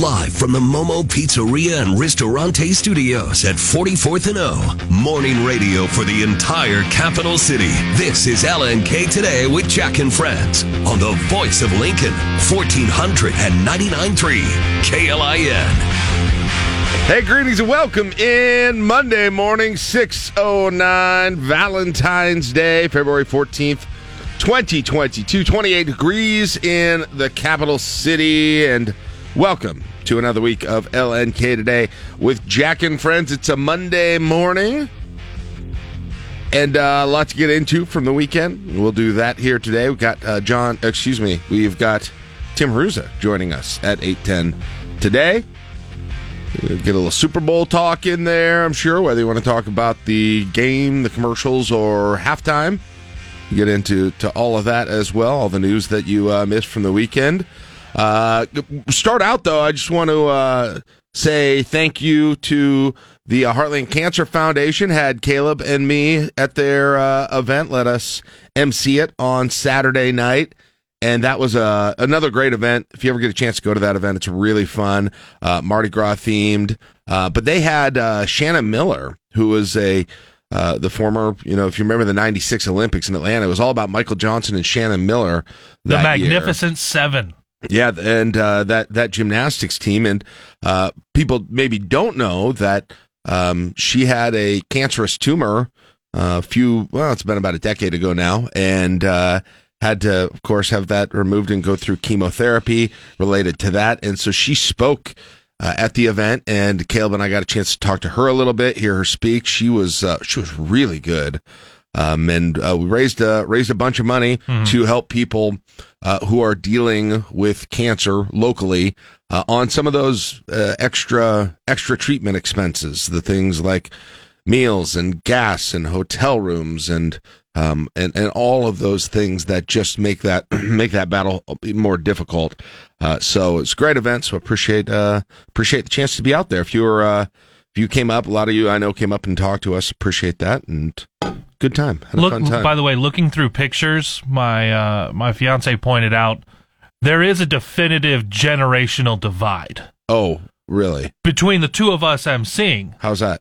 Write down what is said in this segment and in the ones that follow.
Live from the Momo Pizzeria and Ristorante Studios at 44th and O. Morning radio for the entire capital city. This is LNK Today with Jack and Friends on the voice of Lincoln, 1499.3 KLIN. Hey, greetings and welcome in Monday morning, 609, Valentine's Day, February 14th, 2022. 28 degrees in the capital city. And welcome to another week of LNK Today with Jack and Friends. It's a Monday morning. And uh, lot to get into from the weekend. We'll do that here today. We've got uh, John, excuse me, we've got Tim Haruza joining us at 810 today. We'll get a little Super Bowl talk in there, I'm sure, whether you want to talk about the game, the commercials, or halftime. Get into to all of that as well, all the news that you uh, missed from the weekend. Uh, start out, though, I just want to uh, say thank you to the uh, Heartland Cancer Foundation. Had Caleb and me at their uh, event. Let us MC it on Saturday night and that was uh, another great event. If you ever get a chance to go to that event, it's really fun. Uh, Mardi Gras themed, uh, but they had uh, Shannon Miller, who was a uh, the former, you know, if you remember the '96 Olympics in Atlanta, it was all about Michael Johnson and Shannon Miller. The Magnificent year. Seven. Yeah, and uh, that that gymnastics team, and people maybe don't know that um, she had a cancerous tumor a few. Well, it's been about a decade ago now, and had to, of course, have that removed and go through chemotherapy related to that. And so she spoke uh, at the event, and Caleb and I got a chance to talk to her a little bit, hear her speak. She was uh, she was really good, um, and uh, we raised a, raised a bunch of money mm-hmm. to help people uh, who are dealing with cancer locally uh, on some of those uh, extra extra treatment expenses, the things like meals and gas and hotel rooms and um, and and all of those things that just make that make that battle more difficult. Uh, so it's a great event. So appreciate uh, appreciate the chance to be out there. If you were uh, if you came up, a lot of you I know came up and talked to us. Appreciate that and good time. Had Look, time. by the way, looking through pictures, my uh, my fiance pointed out there is a definitive generational divide. Oh, really? Between the two of us, I'm seeing. How's that?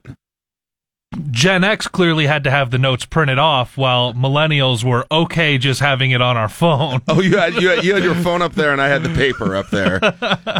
Gen X clearly had to have the notes printed off, while millennials were okay just having it on our phone. Oh, you had, you had, you had your phone up there, and I had the paper up there.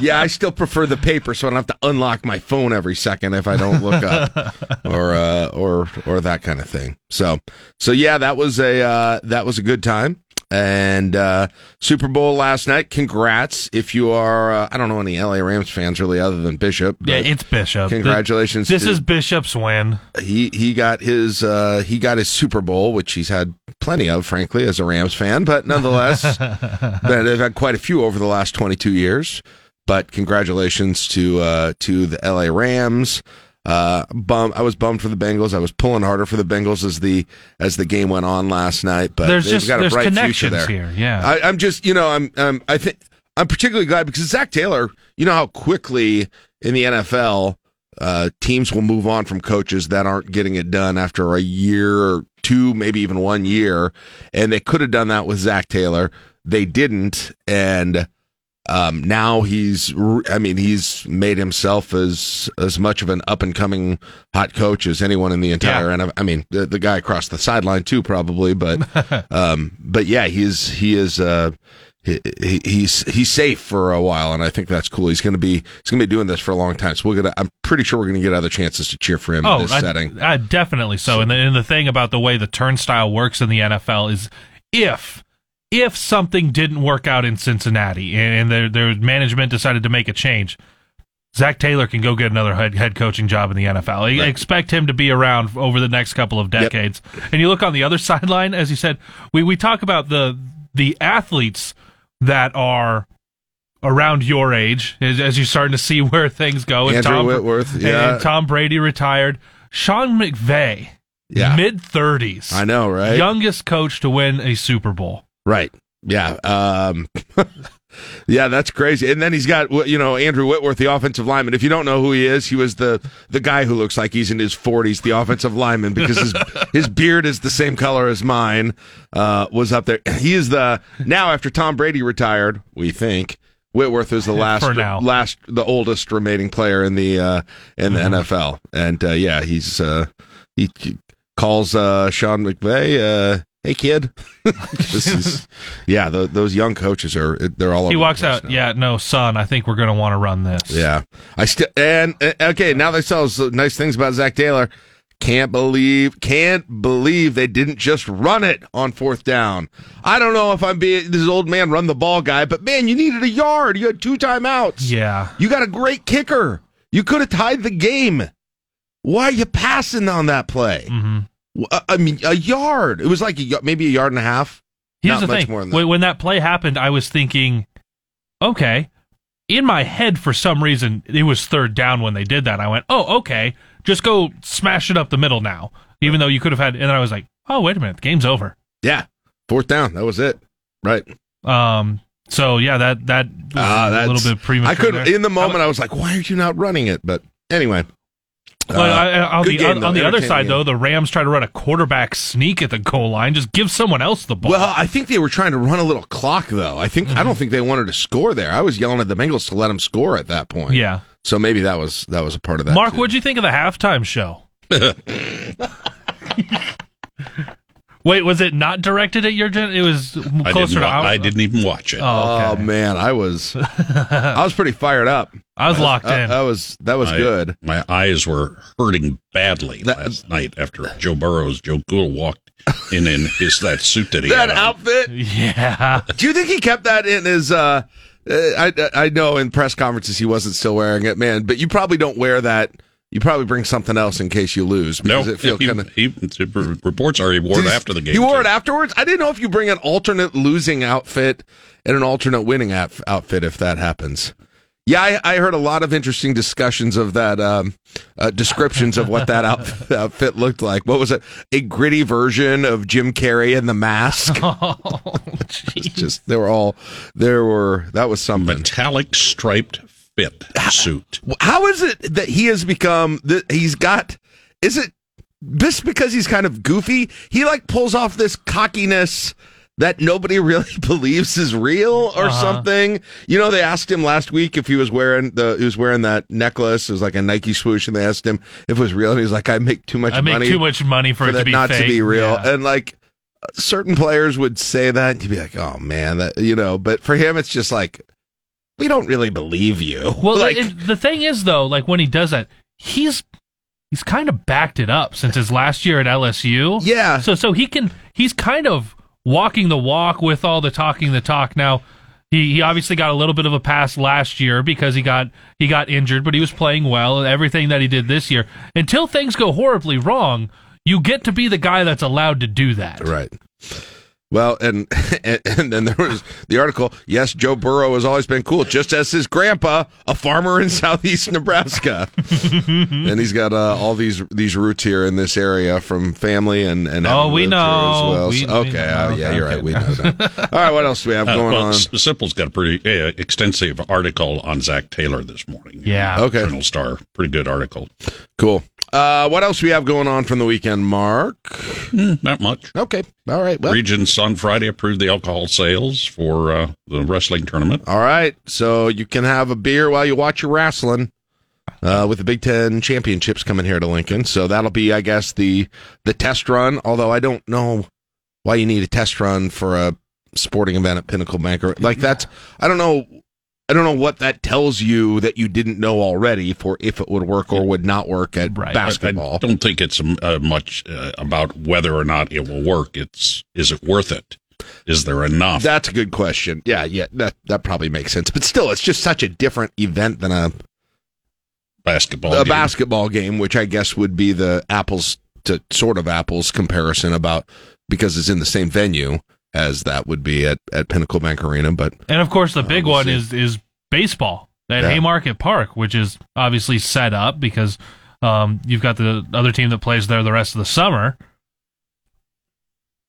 Yeah, I still prefer the paper, so I don't have to unlock my phone every second if I don't look up or uh, or or that kind of thing. So so yeah, that was a uh, that was a good time and uh, Super Bowl last night. Congrats if you are. Uh, I don't know any LA Rams fans really, other than Bishop. Yeah, it's Bishop. Congratulations. This is Bishop's win. He he got his uh, he got his Super Bowl, which he's had plenty of, frankly, as a Rams fan. But nonetheless, they've had quite a few over the last twenty two years. But congratulations to uh, to the LA Rams. Uh, bum. I was bummed for the Bengals. I was pulling harder for the Bengals as the as the game went on last night. But there's just got a bright connections future there. here. Yeah, I, am just you know I'm, I'm I think I'm particularly glad because Zac Taylor. You know how quickly in the NFL uh, teams will move on from coaches that aren't getting it done after a year or two, maybe even one year, and they could have done that with Zac Taylor. They didn't, and um, now he's, I mean, he's made himself as as much of an up and coming hot coach as anyone in the entire. Yeah. And I mean, the, the guy across the sideline too, probably. But, um, but yeah, he's he is. Uh, he, he's he's safe for a while, and I think that's cool. He's going to be he's going to be doing this for a long time. So we're gonna. I'm pretty sure we're going to get other chances to cheer for him oh, in this I, setting. I, definitely so. so. And, the, and the thing about the way the turnstile works in the NFL is if if something didn't work out in Cincinnati and their their management decided to make a change, Zac Taylor can go get another head, head coaching job in the NFL. Right. Expect him to be around over the next couple of decades. Yep. And you look on the other sideline, as you said, we, we talk about the the athletes that are around your age, as, as you're starting to see where things go. And Andrew Tom, Whitworth, yeah. And Tom Brady retired. Sean McVay, yeah. mid 30s. I know, right? Youngest coach to win a Super Bowl. Right. Yeah. Um, yeah, that's crazy. And then he's got, you know, Andrew Whitworth, the offensive lineman. If you don't know who he is, he was the, the guy who looks like he's in his 40s, the offensive lineman, because his, his beard is the same color as mine, uh, was up there. He is the, now after Tom Brady retired, we think, Whitworth is the last, last, the oldest remaining player in the uh, in the NFL, and uh, yeah, he's uh, he he calls uh, Sean McVay, uh, "Hey kid," 'Cause he's- yeah, tho- those young coaches are they're all. He walks the out. now. Yeah, no, son. I think we're going to want to run this. Yeah, I still and uh, okay. Now they tell us nice things about Zac Taylor. Can't believe, can't believe they didn't just run it on fourth down. I don't know if I'm being this old man run the ball guy, but man, you needed a yard. You had two timeouts. Yeah. You got a great kicker. You could have tied the game. Why are you passing on that play? hmm I- I mean, a yard. It was like a, maybe a yard and a half. Here's Not the much thing. more than that. when, that play happened, I was thinking, okay. In my head, for some reason, it was third down when they did that. I went, oh, okay. Just go smash it up the middle now. Even though you could have had, and then I was like, oh, wait a minute, the game's over. Yeah, fourth down. That was it. Right. Um. So yeah, that that was Ah, a little bit premature. I could in the moment. I was like, "Why are you not running it?" But anyway, But uh, on the game, on, the other side, game. though, the Rams try to run a quarterback sneak at the goal line. Just give someone else the ball. Well, I think they were trying to run a little clock, though. I think Mm-hmm. I don't think they wanted to score there. I was yelling at the Bengals to let them score at that point. yeah. So maybe that was that was a part of that. Mark, too. what'd you think of the halftime show? Wait, was it not directed at your gen? It was I closer didn't, to wa- our. I didn't even watch it. Oh, Oh okay. man, I was I was pretty fired up. I was locked in. that was that was I- good. My eyes were hurting badly That- last night after Joe Burrows, Joe Cool walked in in his that suit that he That had on. outfit. yeah. Do you think he kept that in his? uh uh, I I know in press conferences he wasn't still wearing it, man. But you probably don't wear that. You probably bring something else in case you lose. No, Because it feel he, kind of. reports are he wore it after the game. He wore it afterwards. I didn't know if you bring an alternate losing outfit and an alternate winning out- outfit if that happens. Yeah, I, I heard a lot of interesting discussions of that, um, uh, descriptions of what that outfit, outfit looked like. What was it? A gritty version of Jim Carrey and the mask. Oh, jeez. just they were all there were that was something. metallic striped fit suit. How is it that he has become? that He's got. Is it just because he's kind of goofy? He like pulls off this cockiness that nobody really believes is real or Uh-huh. something. You know, they asked him last week if he was wearing the he was wearing that necklace. It was like a Nike swoosh, and they asked him if it was real, and he's like, "I make too much I make money too much money for, for it to that be not fake. to be real." Yeah. And like certain players would say that, and you'd be like, "Oh man, that you know." But for him, it's just like. We don't really believe you. Well, like, it, the thing is, though, like when he does that, he's he's kind of backed it up since his last year at LSU. yeah, So so he can he's kind of walking the walk with all the talking the talk. Now he, he obviously got a little bit of a pass last year because he got he got injured, but he was playing well and everything that he did this year. Until things go horribly wrong, you get to be the guy that's allowed to do that. Right. Well, and, and and then there was the article. Yes, Joe Burrow has always been cool, just as his grandpa, a farmer in southeast Nebraska, and he's got uh, all these these roots here in this area from family and and Oh, we know. as well. We- So- we okay, know. uh, yeah, you're okay. right. We know that. All right, what else do we have Uh, going well, on? Sipple's got a pretty uh, extensive article on Zac Taylor this morning. Yeah. Okay, Journal Star, pretty good article. cool. Uh, what else we have going on from the weekend, Mark? Hmm, not much. Okay, all right. Well, Regents on Friday approved the alcohol sales for uh, the wrestling tournament. All right, so you can have a beer while you watch your wrestling uh, with the Big Ten championships coming here to Lincoln. So that'll be, I guess, the the test run. Although I don't know why you need a test run for a sporting event at Pinnacle Bank. Or, like that's, I don't know. I don't know what that tells you that you didn't know already for if it would work or would not work at Right. basketball. I don't think it's um, uh, much uh, about whether or not it will work. It's is it worth it? Is there enough? That's a good question. Yeah, yeah, that that probably makes sense. But still, it's just such a different event than a basketball. a game? basketball game, which I guess would be the apples to sort of apples comparison about because it's in the same venue as that would be at, at Pinnacle Bank Arena. But And of course, the big we'll one see. is is baseball at Yeah. Haymarket Park, which is obviously set up because um, you've got the other team that plays there the rest of the summer.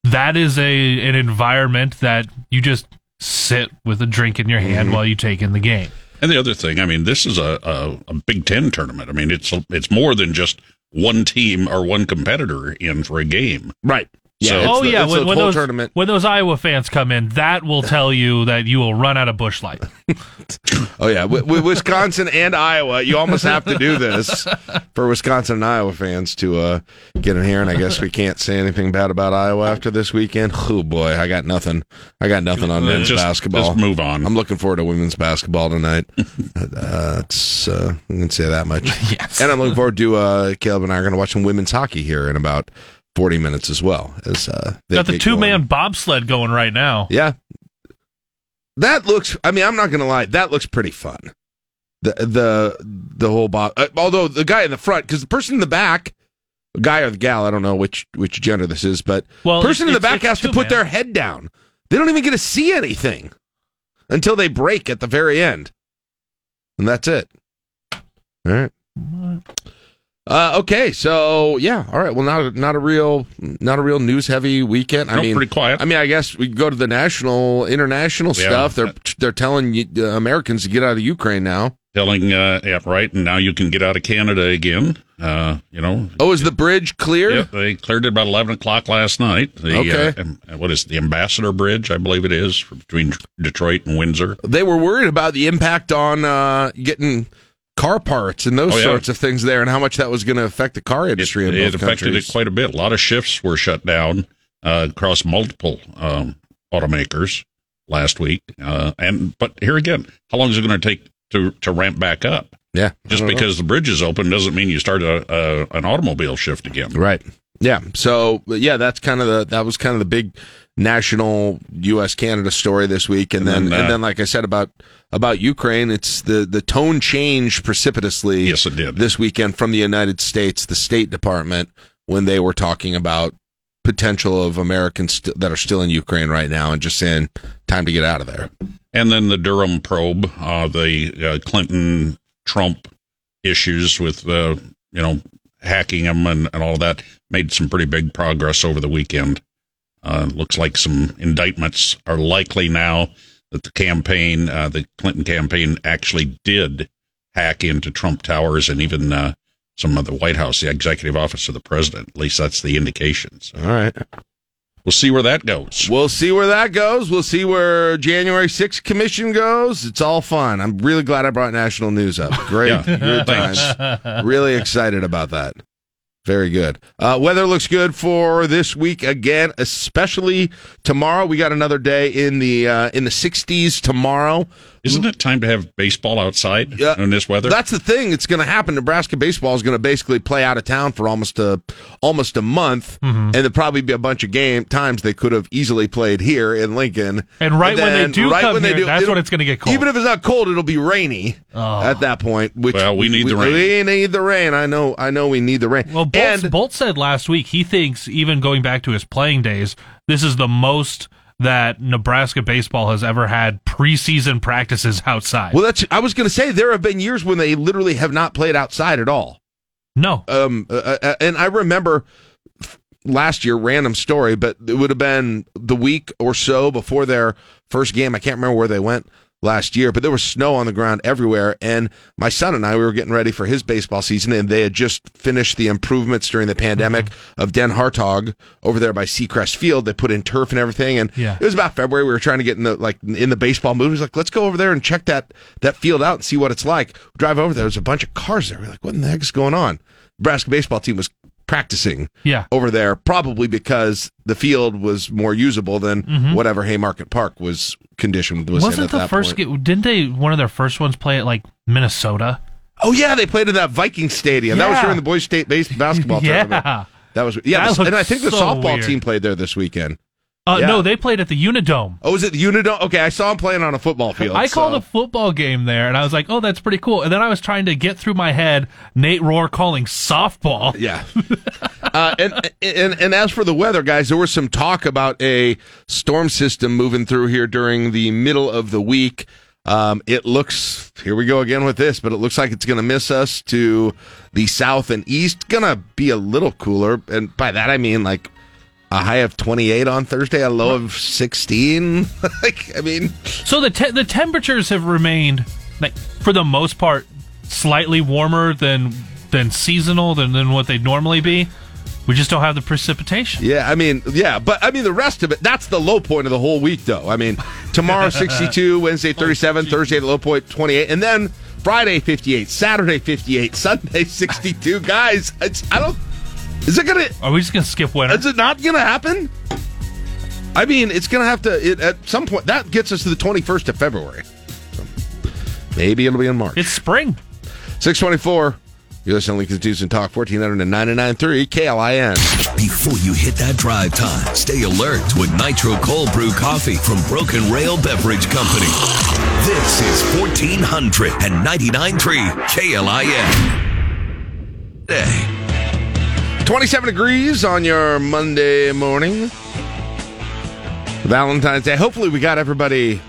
That is a an environment that you just sit with a drink in your hand Mm-hmm. while you take in the game. And the other thing, I mean, this is a, a, a Big Ten tournament. I mean, it's it's more than just one team or one competitor in for a game. right, Yeah, So- oh the- yeah, when, when those tournament. when those Iowa fans come in, that will tell you that you will run out of Busch Light. Oh yeah, with, with Wisconsin and Iowa, you almost have to do this for Wisconsin and Iowa fans to uh, get in here. And I guess we can't say anything bad about Iowa after this weekend. Oh boy, I got nothing. I got nothing on men's just- basketball. just move on. I'm looking forward to women's basketball tonight. uh, it's uh, I can say that much. Yes. And I'm looking forward to uh, Caleb and I are going to watch some women's hockey here in about 40 minutes as well. As uh, Got the two man bobsled going right now. Yeah. That looks I mean, I'm not gonna lie, that looks pretty fun. The the the whole bob uh, although the guy in the front, because the person in the back, the guy or the gal, I don't know which which gender this is, but Well, person in the back has to put man. their head down. They don't even get to see anything until they break at the very end. And that's it. All right. Uh, okay, so yeah, all right. Well, not a, not a real not a real news heavy weekend. I No, mean, pretty quiet. I mean, I guess we go to the national, international Yeah. stuff. They're they're telling uh, Americans to get out of Ukraine now. Telling, uh, yeah, right. And now you can get out of Canada again. Uh, you know, Oh, is the bridge clear? Yep, they cleared it about 11 o'clock last night. The, Okay. Uh, what is it, the Ambassador Bridge, I believe it is, between Detroit and Windsor. They were worried about the impact on uh, getting car parts and those Oh, yeah. sorts of things there, and how much that was going to affect the car industry in it affected countries. it quite a bit. A lot of shifts were shut down uh, across multiple um, automakers last week. Uh, and But here again, how long is it going to take to, to ramp back up? yeah, Just don't know. because the bridge is open doesn't mean you start a, a, an automobile shift again. Right. Yeah. So yeah, that's kind of the that was kind of the big national U.S. Canada story this week, and, And then, then, uh, and then like I said about about Ukraine, it's the the tone changed precipitously. Yes, it did. this weekend from the United States, the State Department, when they were talking about potential of Americans st- that are still in Ukraine right now, and just saying time to get out of there. And then the Durham probe, uh, the uh, Clinton Trump issues with, uh, you know, hacking them and, and all that made some pretty big progress over the weekend. Uh, looks like some indictments are likely now that the campaign, uh, the Clinton campaign actually did hack into Trump Towers and even uh, some of the White House, the executive office of the president. At least that's the indications. All right. We'll see where that goes. We'll see where that goes. We'll see where January 6th commission goes. It's all fun. I'm really glad I brought national news up. Great. Yeah. Good Thanks. times. really excited about that. Very good. Uh, weather looks good for this week again, especially tomorrow. We got another day in the uh, in the 60s tomorrow. Isn't it time to have baseball outside Yeah. in this weather? That's the thing. It's going to happen. Nebraska baseball is going to basically play out of town for almost a almost a month, mm-hmm. and there'll probably be a bunch of game times they could have easily played here in Lincoln. And right when they then do come here, that's it'll- when it's gonna get cold. Even if it's not cold, it'll be rainy oh. at that point. Which Well, we need the rain. We need the rain. I know. I know. We need the rain. Well, Bolt, and Bolt said last week he thinks, even going back to his playing days, this is the most that Nebraska baseball has ever had preseason practices outside. well, that's. I was going to say there have been years when they literally have not played outside at all. no, um uh, uh, and I remember last year random story but it would have been the week or so before their first game I can't remember where they went last year but there was snow on the ground everywhere and my son and I we were getting ready for his baseball season and they had just finished the improvements during the pandemic of Den Hartog over there by Seacrest Field. They put in turf and everything and Yeah. it was about February. We were trying to get in the like in the baseball mood. He was like let's go over there and check that that field out and see what it's like. We drive over there there's a bunch of cars there. We're like what in the heck is going on? Nebraska baseball team was practicing yeah. over there, probably because the field was more usable than mm-hmm. whatever Haymarket Park was conditioned was Wasn't the first point. game? Didn't they? One of their first ones play at like Minnesota. Oh yeah, they played in that Viking Stadium. That was during the boys' state base basketball tournament. Yeah. That was yeah, That the- and I think the so softball weird. team played there this weekend. Uh, Yeah. No, they played at the Unidome. Oh, was it the Unidome? Okay, I saw them playing on a football field. I called a football game there, and I was like, "Oh, that's pretty cool." And then I was trying to get through my head Nate Rohr calling softball. Yeah. uh, and, and and as for the weather, guys, there was some talk about a storm system moving through here during the middle of the week. Um, it looks here we go again with this, but it looks like it's going to miss us to the south and east. Going to be a little cooler, and by that I mean like a high of 28 on Thursday, a low of 16. like I mean, So the te- the temperatures have remained like for the most part slightly warmer than than seasonal than, than what they'd normally be. We just don't have the precipitation. Yeah, I mean, yeah, but I mean the rest of it. That's the low point of the whole week, though. I mean, tomorrow sixty-two, Wednesday thirty-seven, Thursday the low point twenty-eight, and then Friday fifty-eight, Saturday fifty-eight, Sunday sixty-two. Guys, it's I don't. Is it gonna? Are we just gonna skip winter? Is it not gonna happen? I mean, it's gonna have to. It, at some point, that gets us to the twenty-first of February. So maybe it'll be in March. It's spring. Six twenty-four. You're listening to Lincoln's News and Talk 1499.3 KLIN. Before you hit that drive time, stay alert with Nitro Cold Brew Coffee from Broken Rail Beverage Company. This is 1499.3 KLIN. Day. 27 degrees on your Monday morning. Valentine's Day. Hopefully, we got everybody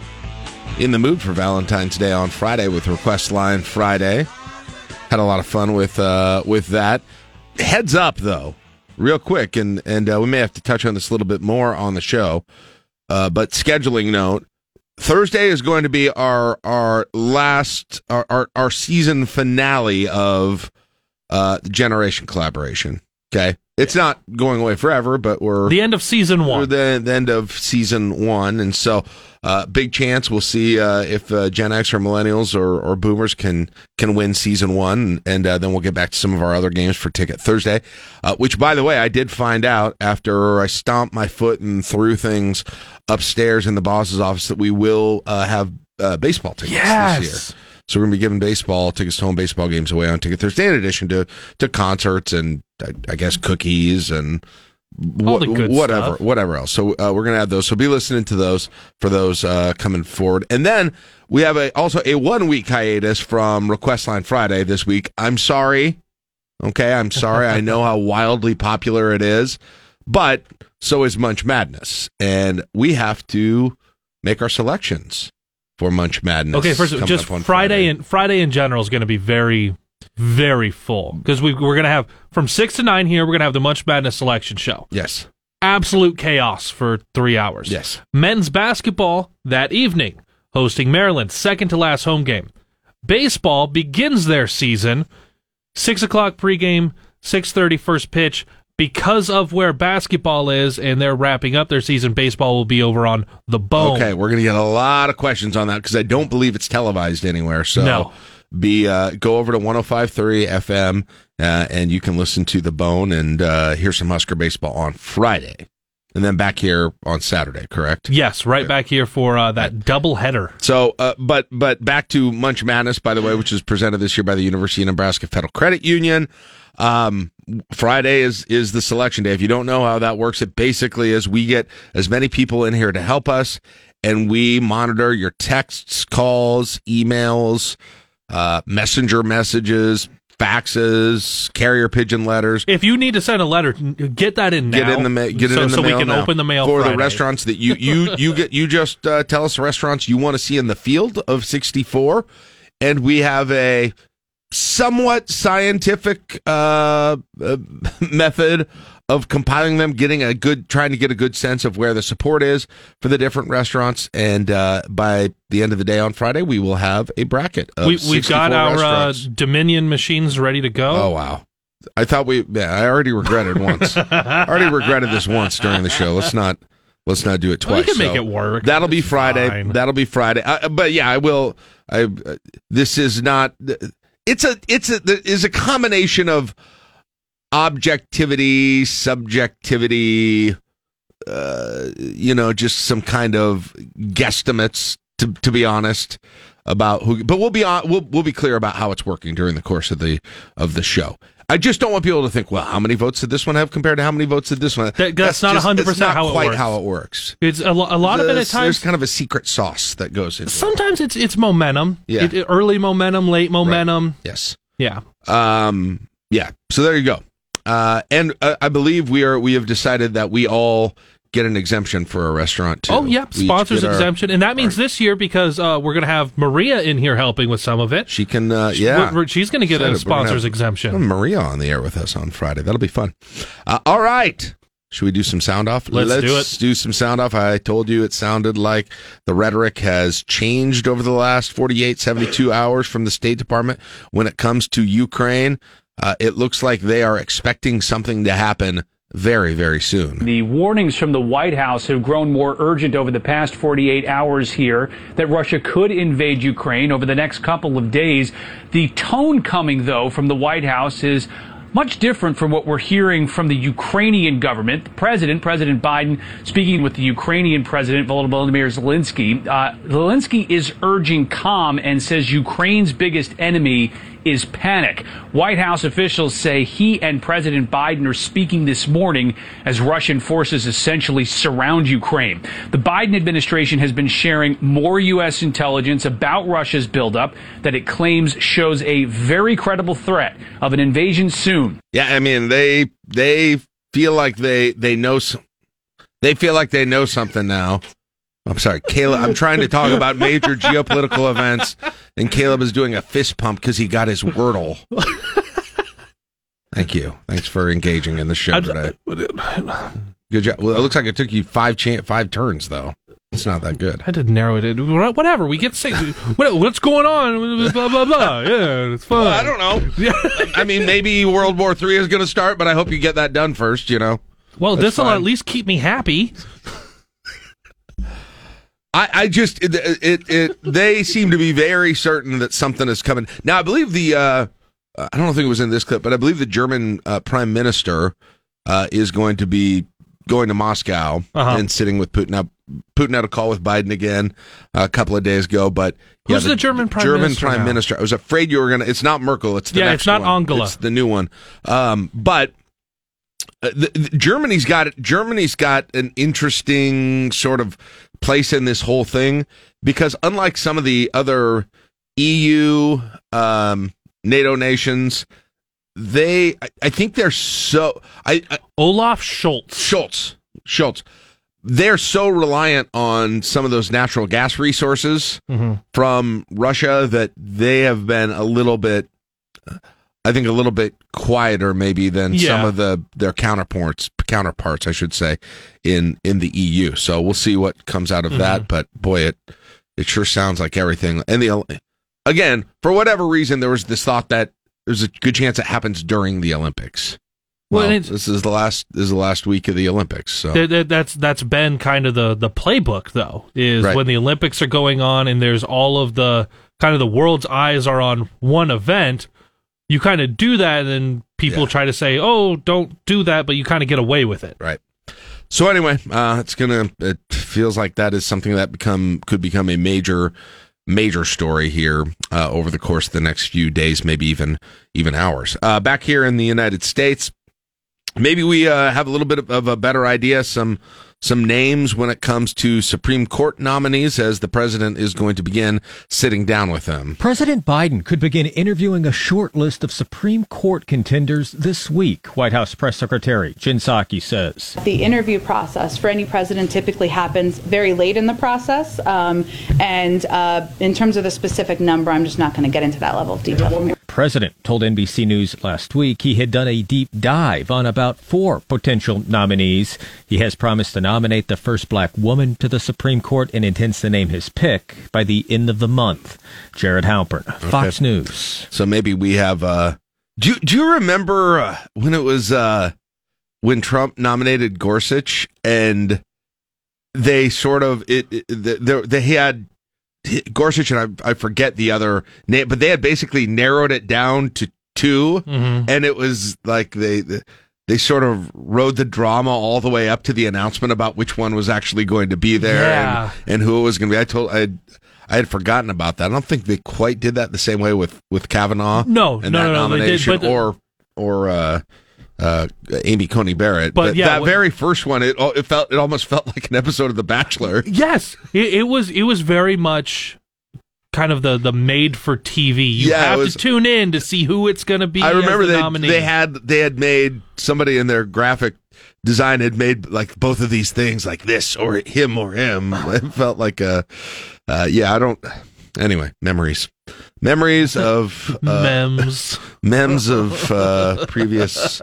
in the mood for Valentine's Day on Friday with Request Line Friday. Had a lot of fun with uh, with that. Heads up, though, real quick, and and uh, we may have to touch on this a little bit more on the show. Uh, but scheduling note: Thursday is going to be our our last our our, our season finale of uh, the Generation collaboration. Okay, it's not going away forever, but we're The end of season we're one. the, the end of season one, and so uh, big chance we'll see uh, if uh, Gen X or Millennials or, or Boomers can can win season one, and uh, then we'll get back to some of our other games for Ticket Thursday. Uh, which, by the way, I did find out after I stomped my foot and threw things upstairs in the boss's office that we will uh, have uh, baseball tickets yes. this year. So we're going to be giving baseball tickets to home baseball games away on Ticket Thursday, in addition to to concerts and I, I guess cookies and All wha- the good whatever stuff. whatever else. So uh, we're going to add those. So be listening to those for those uh, coming forward, and then we have a also a one week hiatus from Request Line Friday this week. I'm sorry. Okay, I'm sorry. I know how wildly popular it is, but so is Munch Madness, and we have to make our selections for Munch Madness. Okay, first coming just up on Friday and Friday in general is going to be very, very full because we we're going to have from six to nine here. We're going to have the Munch Madness selection show. Yes. Absolute chaos for three hours. Yes. Men's basketball that evening, hosting Maryland, second to last home game. Baseball begins their season, six o'clock pregame, six thirty first pitch. Because of where basketball is, and they're wrapping up their season, baseball will be over on the bone. Okay, we're going to get a lot of questions on that because I don't believe it's televised anywhere. So No. be uh, go over to 105.3 FM uh, and you can listen to the Bone and uh, hear some Husker baseball on Friday, and then back here on Saturday. Correct. Yes, right back here for uh, that double header. So, uh, but but back to Munch Madness, by the way, which is presented this year by the University of Nebraska Federal Credit Union. Um, Friday is is the selection day. If you don't know how that works, it basically is we get as many people in here to help us, and we monitor your texts, calls, emails, uh, messenger messages, faxes, carrier pigeon letters. If you need to send a letter, get that in now. Get in the ma- get it so, in the mail so mail we can now. open the mail for Friday. the restaurants that you you you get. You just uh, tell us the restaurants you want to see in the field of sixty four, and we have a somewhat scientific uh, method of compiling them, getting a good, trying to get a good sense of where the support is for the different restaurants, and uh, by the end of the day on Friday, we will have a bracket. Of we, we've got our uh. Dominion machines ready to go. Oh wow! I thought we. Yeah, I already regretted once. I already regretted this once during the show. Let's not. Let's not do it twice. you can make So it work. That'll be Friday. fine. That'll be Friday. Uh, but yeah, I will. I. Uh, this is not. It's a. It's a. Is a combination of objectivity, subjectivity. Uh, you know, just some kind of guesstimates. To to be honest about who, but we'll be on. We'll we'll be clear about how it's working during the course of the of the show. I just don't want people to think, well, how many votes did this one have compared to how many votes did this one? have? That- that's not just- 100% it's not how it quite works. how it works. It's a, lo- a lot of it at times. There's kind of a secret sauce that goes into it. Sometimes it's it's momentum. Yeah. It- it- early momentum, late momentum. Yes. Yeah. Um. Yeah. So there you go. Uh, and uh, I believe we are. We have decided that we all get an exemption for a restaurant too. Oh, yeah. We Sponsors our- exemption, and that means this year because uh, we're going to have Maria in here helping with some of it. She can. Uh, yeah. We're- we're- she's going to get a Excited. We're sponsors exemption. Maria on the air with us on Friday. That'll be fun. Uh, all right. Should we do some sound off? Let's do it. do some sound off. I told you it sounded like the rhetoric has changed over the last 48, 72 hours from the State Department when it comes to Ukraine. Uh, it looks like they are expecting something to happen very, very soon. The warnings from the White House have grown more urgent over the past 48 hours here that Russia could invade Ukraine over the next couple of days. The tone coming, though, from the White House is much different from what we're hearing from the Ukrainian government. The president, President Biden, speaking with the Ukrainian president, Volodymyr Zelensky. Uh, Zelensky is urging calm and says Ukraine's biggest enemy is panic. White House officials say he and President Biden are speaking this morning as Russian forces essentially surround Ukraine. The Biden administration has been sharing more U.S. intelligence about Russia's buildup that it claims shows a very credible threat of an invasion soon. Yeah, I mean they they feel like they they know they feel like they know something now. I'm sorry, Caleb. I'm trying to talk about major geopolitical events, and Caleb is doing a fist pump because he got his Wordle. Thank you. Thanks for engaging in the show today. Good job. Well, it looks like it took you five chan- five turns though. It's not that good. I had to narrow it. in. Whatever. We get sick. What, what's going on? Blah blah blah. Yeah, it's fun. Well, I don't know. I mean, maybe World War Three is going to start, but I hope you get that done first. You know. Well, this will at least keep me happy. I, I just it, it it they seem to be very certain that something is coming. Now I believe the uh, I don't think it was in this clip, but I believe the German uh, prime minister uh, is going to be going to Moscow Uh-huh. and sitting with Putin. Now Putin had a call with Biden again uh, a couple of days ago, but Who's the German prime German minister prime now? minister. I was afraid you were gonna. It's not Merkel. It's the Yeah, it's not one. Angela. It's the new one. Um, but uh, the, the- Germany's got Germany's got an interesting sort of place in this whole thing because unlike some of the other EU um, NATO nations, they I, I think they're so I, I Olaf Schultz. Schultz Schultz they're so reliant on some of those natural gas resources Mm-hmm. from Russia that they have been a little bit I think a little bit quieter maybe than some of the their counterparts counterparts I should say in in the EU. So we'll see what comes out of Mm-hmm. that, but boy it it sure sounds like everything and the again, for whatever reason there was this thought that there's a good chance it happens during the Olympics. Well, Well, this is the last this is the last week of the Olympics. So That- that- that's that's been kind of the the playbook though is Right. when the Olympics are going on and there's all of the kind of the world's eyes are on one event you kind of do that and then people Yeah. try to say oh don't do that but you kind of get away with it Right. So anyway, uh, it's gonna. It feels like that is something that become could become a major, major story here uh, over the course of the next few days, maybe even even hours. Uh, back here in the United States, maybe we uh, have a little bit of, of a better idea. Some some names when it comes to Supreme Court nominees, as the president is going to begin sitting down with them. President Biden could begin interviewing a short list of Supreme Court contenders this week, White House Press Secretary Jen Psaki says. The interview process for any president typically happens very late in the process. Um, and uh, in terms of the specific number, I'm just not going to get into that level of detail. President told NBC News last week he had done a deep dive on about four potential nominees. He has promised to nominate the first black woman to the Supreme Court and intends to name his pick by the end of the month. Jared Halpern, Fox News. So maybe we have. Uh, do you- Do you remember uh, when it was uh, when Trump nominated Gorsuch and they sort of it, it they, they had Gorsuch and I, I forget the other name, but they had basically narrowed it down to 2 and it was like they. they sort of rode the drama all the way up to the announcement about which one was actually going to be there Yeah. and, and who it was going to be. I told I had, I had forgotten about that. I don't think they quite did that the same way with with Kavanaugh. No, and no, that no, did, nomination, but- or or uh, uh, Amy Coney Barrett. But yeah, that what- very first one, it it felt it almost felt like an episode of The Bachelor. yes it, it was it was very much kind of the the made for TV you Yeah, have was- to tune in to see who it's going to be I remember the they nominee. they had they had made somebody in their graphic design had made like both of these things like this or him or him. It felt like a uh, yeah. I don't. Anyway, memories, memories of uh, memes memes of uh, previous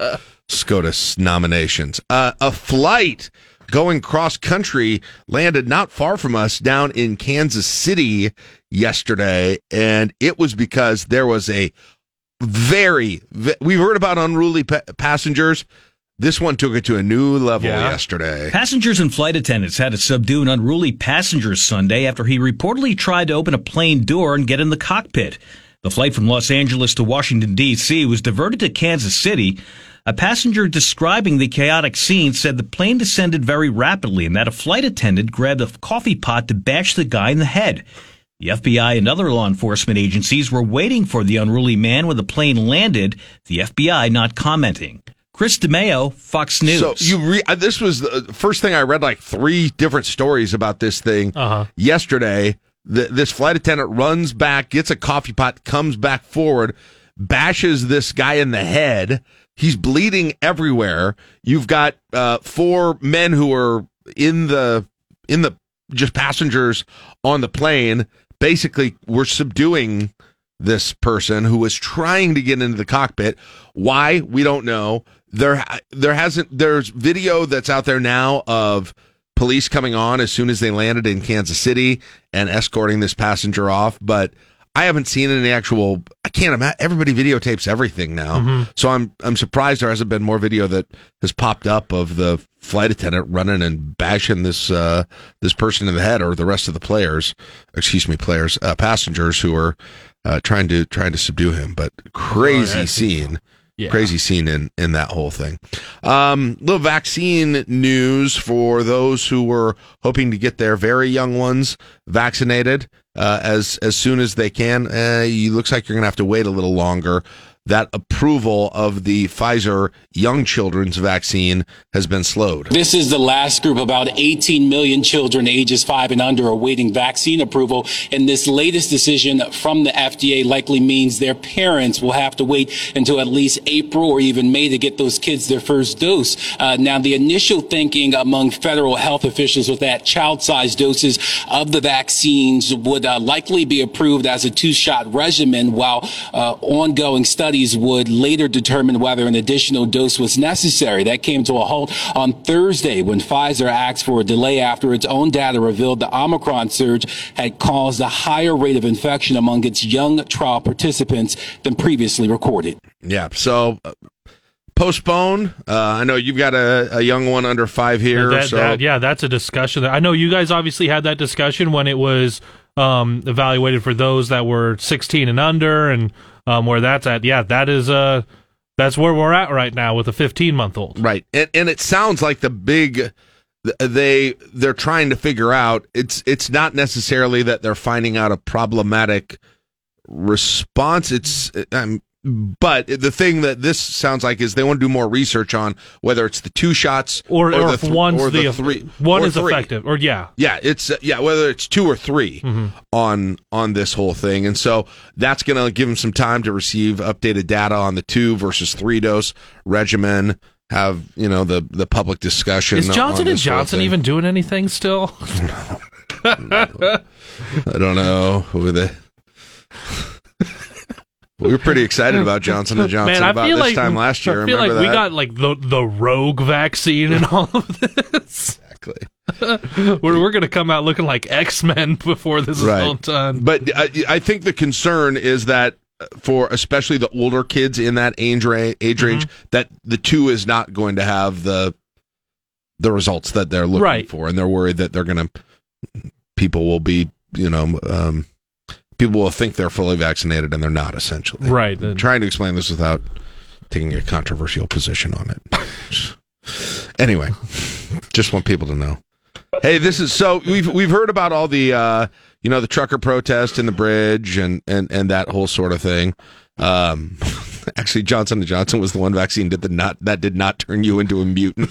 SCOTUS nominations. Uh, a flight going cross country landed not far from us down in Kansas City yesterday, and it was because there was a very, ve- we heard about unruly pa- passengers. This one took it to a new level Yeah. yesterday. Passengers and flight attendants had to subdue an unruly passenger Sunday after he reportedly tried to open a plane door and get in the cockpit. The flight from Los Angeles to Washington, D.C. was diverted to Kansas City. A passenger describing the chaotic scene said the plane descended very rapidly and that a flight attendant grabbed a coffee pot to bash the guy in the head. The FBI and other law enforcement agencies were waiting for the unruly man when the plane landed, the FBI not commenting. Chris DeMeo, Fox News. So you re- uh, this was the first thing I read like three different stories about this thing Uh-huh. yesterday. The, this flight attendant runs back, gets a coffee pot, comes back forward, bashes this guy in the head. He's bleeding everywhere. You've got uh, four men who are in the in the just passengers on the plane. Basically, we're subduing this person who was trying to get into the cockpit. Why we don't know. There, there hasn't. There's video that's out there now of police coming on as soon as they landed in Kansas City and escorting this passenger off, but. I haven't seen any actual. I can't imagine. Everybody videotapes everything now, so I'm I'm surprised there hasn't been more video that has popped up of the flight attendant running and bashing this uh, this person in the head or the rest of the players. Excuse me, players, uh, passengers who are uh, trying to trying to subdue him. But crazy scene, Yeah. crazy scene in in that whole thing. Um, little vaccine news for those who were hoping to get their very young ones vaccinated uh, as as soon as they can. Uh, looks like you're gonna have to wait a little longer. That approval of the Pfizer young children's vaccine has been slowed. This is the last group. About 18 million children ages five and under awaiting vaccine approval. And this latest decision from the FDA likely means their parents will have to wait until at least April or even May to get those kids their first dose. Uh, now, the initial thinking among federal health officials was that child-sized doses of the vaccines would uh, likely be approved as a two-shot regimen, while uh, ongoing studies would later determine whether an additional dose was necessary. That came to a halt on Thursday when Pfizer asked for a delay after its own data revealed the Omicron surge had caused a higher rate of infection among its young trial participants than previously recorded. Yeah. So uh, postpone. Uh, I know you've got a, a young one under five here. That- so that- yeah, that's a discussion. that- I know you guys obviously had that discussion when it was um, evaluated for those that were 16 and under, and um, where that's at. Yeah, that is uh, that's where we're at right now with a 15 month old. right, and and it sounds like the big they they're trying to figure out. It's it's not necessarily that they're finding out a problematic response. It's um, but the thing that this sounds like is they want to do more research on whether it's the two shots Or, or, the if th- one's or the, three one or is three. effective, or yeah, Yeah, it's uh, yeah whether it's two or 3 Mm-hmm. on on this whole thing, and so that's going to give them some time to receive updated data on the two versus three dose regimen. Have you know the the public discussion? is Johnson and Johnson even doing anything still? I don't know who the. we were pretty excited about Johnson and Johnson Man, I about feel this like time last year. I feel Remember like we that? got like the the rogue vaccine and all of this. exactly. We're we're gonna come out looking like X Men before this is all done. But I, I think the concern is that for especially the older kids in that age range, age range Mm-hmm. that the two is not going to have the the results that they're looking Right. for, and they're worried that they're going to people will be you know um, people will think they're fully vaccinated and they're not essentially. Right. I'm trying to explain this without taking a controversial position on it. anyway, just want people to know. Hey, this is so we've we've heard about all the uh, you know the trucker protest in the bridge and and and that whole sort of thing. Um, actually, Johnson and Johnson was the one vaccine that did not that did not turn you into a mutant.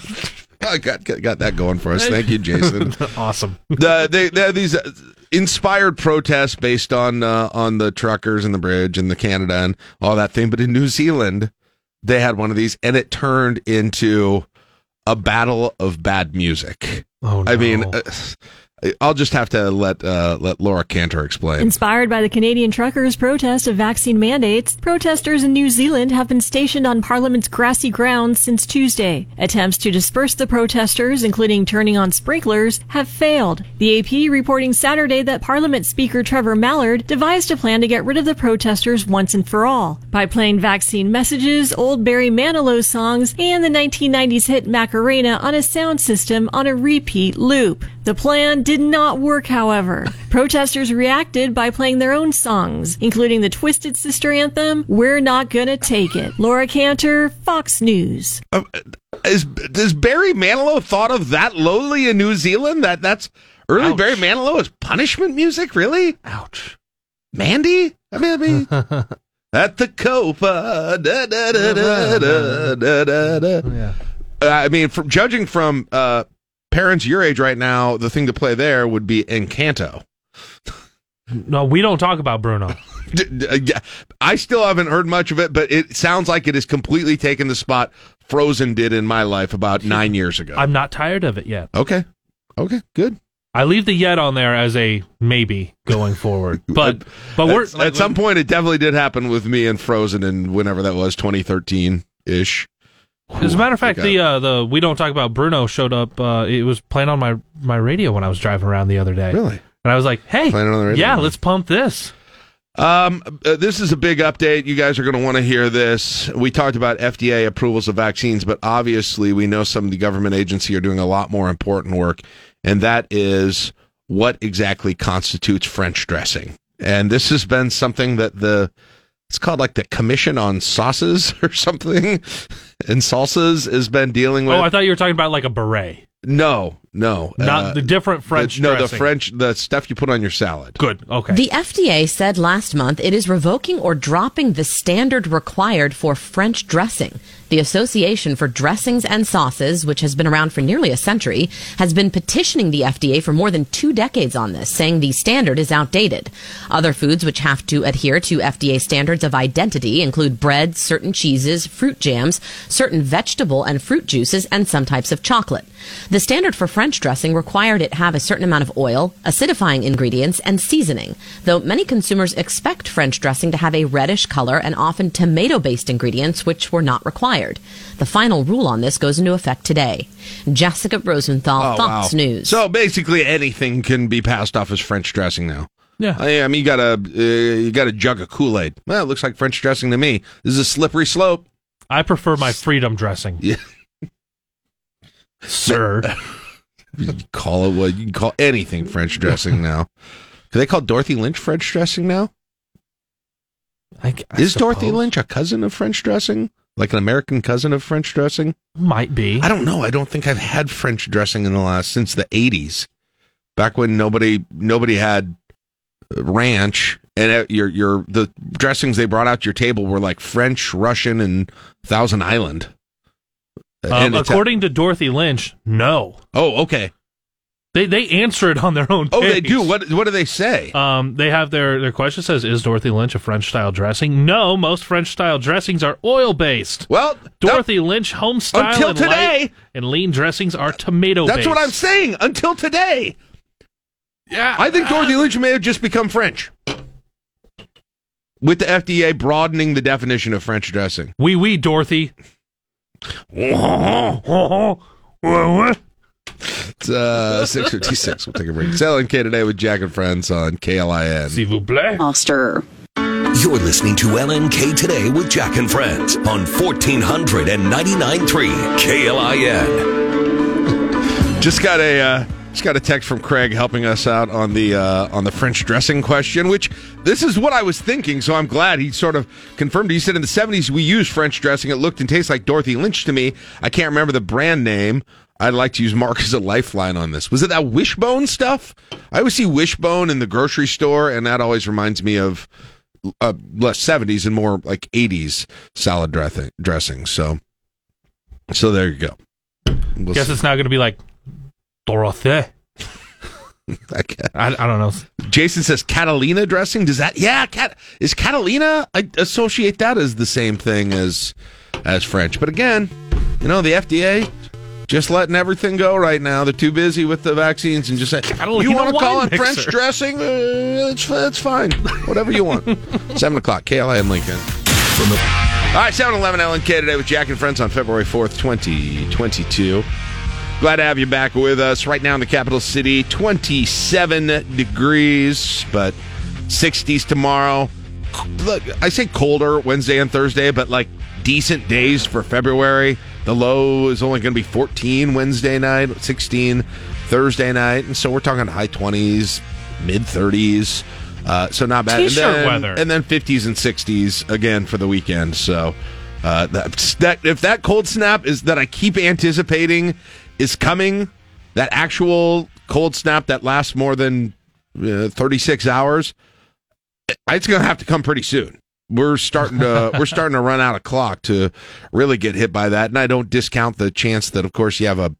I got, got that going for us. Thank you, Jason awesome. the, they, they these uh, inspired protests based on uh, on the truckers and the bridge and the Canada and all that thing. But in New Zealand, they had one of these, and it turned into a battle of bad music. Oh, I mean, no. uh, I'll just have to let uh, let Laura Cantor explain. Inspired by the Canadian truckers' protest of vaccine mandates, protesters in New Zealand have been stationed on Parliament's grassy grounds since Tuesday. Attempts to disperse the protesters, including turning on sprinklers, have failed. The AP reporting Saturday that Parliament Speaker Trevor Mallard devised a plan to get rid of the protesters once and for all by playing vaccine messages, old Barry Manilow songs, and the 1990s hit Macarena on a sound system on a repeat loop. The plan did not work, however. Protesters reacted by playing their own songs, including the Twisted Sister anthem, We're Not Gonna Take It. Laura Cantor, Fox News. Uh, is does Barry Manilow thought of that lowly in New Zealand? That that's early Ouch. Barry Manilow is punishment music, really? Ouch. Mandy? I mean, I mean at the Copa. Da, da, da, da, da, da, da, da. Yeah. Uh, I mean, from judging from uh, parents your age right now, the thing to play there would be Encanto. No, we don't talk about Bruno. Uh, I still haven't heard much of it, but it sounds like it has completely taken the spot Frozen did in my life about nine years ago. I'm not tired of it yet. okay, okay, good. I leave the yet on there as a maybe going forward. But but we're at, at some point, it definitely did happen with me and Frozen, and whenever that was, 2013 ish. As a matter of fact, Okay. the uh, the we don't talk about Bruno showed up. Uh, it was playing on my my radio when I was driving around the other day. Really? And I was like, "Hey, Playing on the radio? yeah, let's pump this." Um, uh, this is a big update. You guys are going to want to hear this. We talked about FDA approvals of vaccines, but obviously, we know some of the government agency are doing a lot more important work, and that is what exactly constitutes French dressing. And this has been something that the it's called like the Commission on Sauces or something, and salsas has been dealing oh, with. Oh, I thought you were talking about like a beret, no, no, not uh, the different French. the, no, the. French, the stuff you put on your salad. Good. Okay. The FDA said last month it is revoking or dropping the standard required for French dressing. The Association for Dressings and Sauces, which has been around for nearly a century, has been petitioning the FDA for more than two decades on this, saying the standard is outdated. Other foods which have to adhere to FDA standards of identity include bread, certain cheeses, fruit jams, certain vegetable and fruit juices, and some types of chocolate. The standard for French dressing required it have a certain amount of oil, acidifying ingredients, and seasoning, though many consumers expect French dressing to have a reddish color and often tomato based ingredients, which were not required. The final rule on this goes into effect today. Jessica Rosenthal, Oh, Fox wow. News. So basically, anything can be passed off as French dressing now. yeah. I, I mean, you got a uh, you got a jug of Kool Aid. Well, it looks like French dressing to me. This is a slippery slope. I prefer my freedom dressing. Yeah. Sir. You can call it what you can call anything French dressing now. Do they call Dorothy Lynch French dressing now? I, I is Dorothy suppose. Lynch a cousin of French dressing? Like an American cousin of French dressing? Might be. I don't know. I don't think I've had French dressing in the last since the eighties, back when nobody nobody had ranch and uh, your your the dressings they brought out to your table were like French, Russian, and Thousand Island. Um, according to Dorothy Lynch, no. oh, okay. They they answer it on their own. Oh, they do. What what do they say? Um, they have their their question says, "Is Dorothy Lynch a French style dressing?" No, most French style dressings are oil based. well, Dorothy Lynch home style Until and today. and lean dressings are tomato that's what I'm saying. Until today, Yeah, I think Dorothy Lynch may have just become French. With the FDA broadening the definition of French dressing. Wee wee, Dorothy. It's uh, 656. We'll take a break. Selling K today with Jack and Friends on KLIN. S'il vous plaît. Foster. You're listening to LNK Today with Jack and Friends on 1499.3 KLIN. Just got a uh, just got a text from Craig helping us out on the uh, on the French dressing question, which this is what I was thinking. So I'm glad he sort of confirmed. He said in the 70s we used French dressing. It looked and tasted like Dorothy Lynch to me. I can't remember the brand name. I'd like to use Mark as a lifeline on this. Was it that Wishbone stuff? I always see Wishbone in the grocery store, and that always reminds me of uh, less 70s and more like 80s salad dressing. dressing. So, so there you go. We'll Guess see. it's not going to be like Dorothy. I. I, I don't know. Jason says Catalina dressing. Does that? Yeah, cat is Catalina. I associate that as the same thing as as French. But again, you know, the FDA just letting everything go right now. They're too busy with the vaccines and just say, don't you want to call it French mixer." dressing? Uh, it's, it's fine. Whatever you want. 7 o'clock, KLA and Lincoln. From the All right, 7 Eleven LNK today with Jack and Friends on February 4th, 2022. Glad to have you back with us. Right now in the capital city, 27 degrees, but 60s tomorrow. Look, I say colder Wednesday and Thursday, but like decent days for February. The low is only going to be 14 Wednesday night, 16 Thursday night. And so we're talking high 20s, mid 30s. Uh, so not bad. T-shirt and then, weather. And then 50s and 60s again for the weekend. So uh, that, that if that cold snap is that I keep anticipating is coming, that actual cold snap that lasts more than uh, 36 hours, it's going to have to come pretty soon. We're starting to we're starting to run out of clock to really get hit by that, and I don't discount the chance that, of course, you have a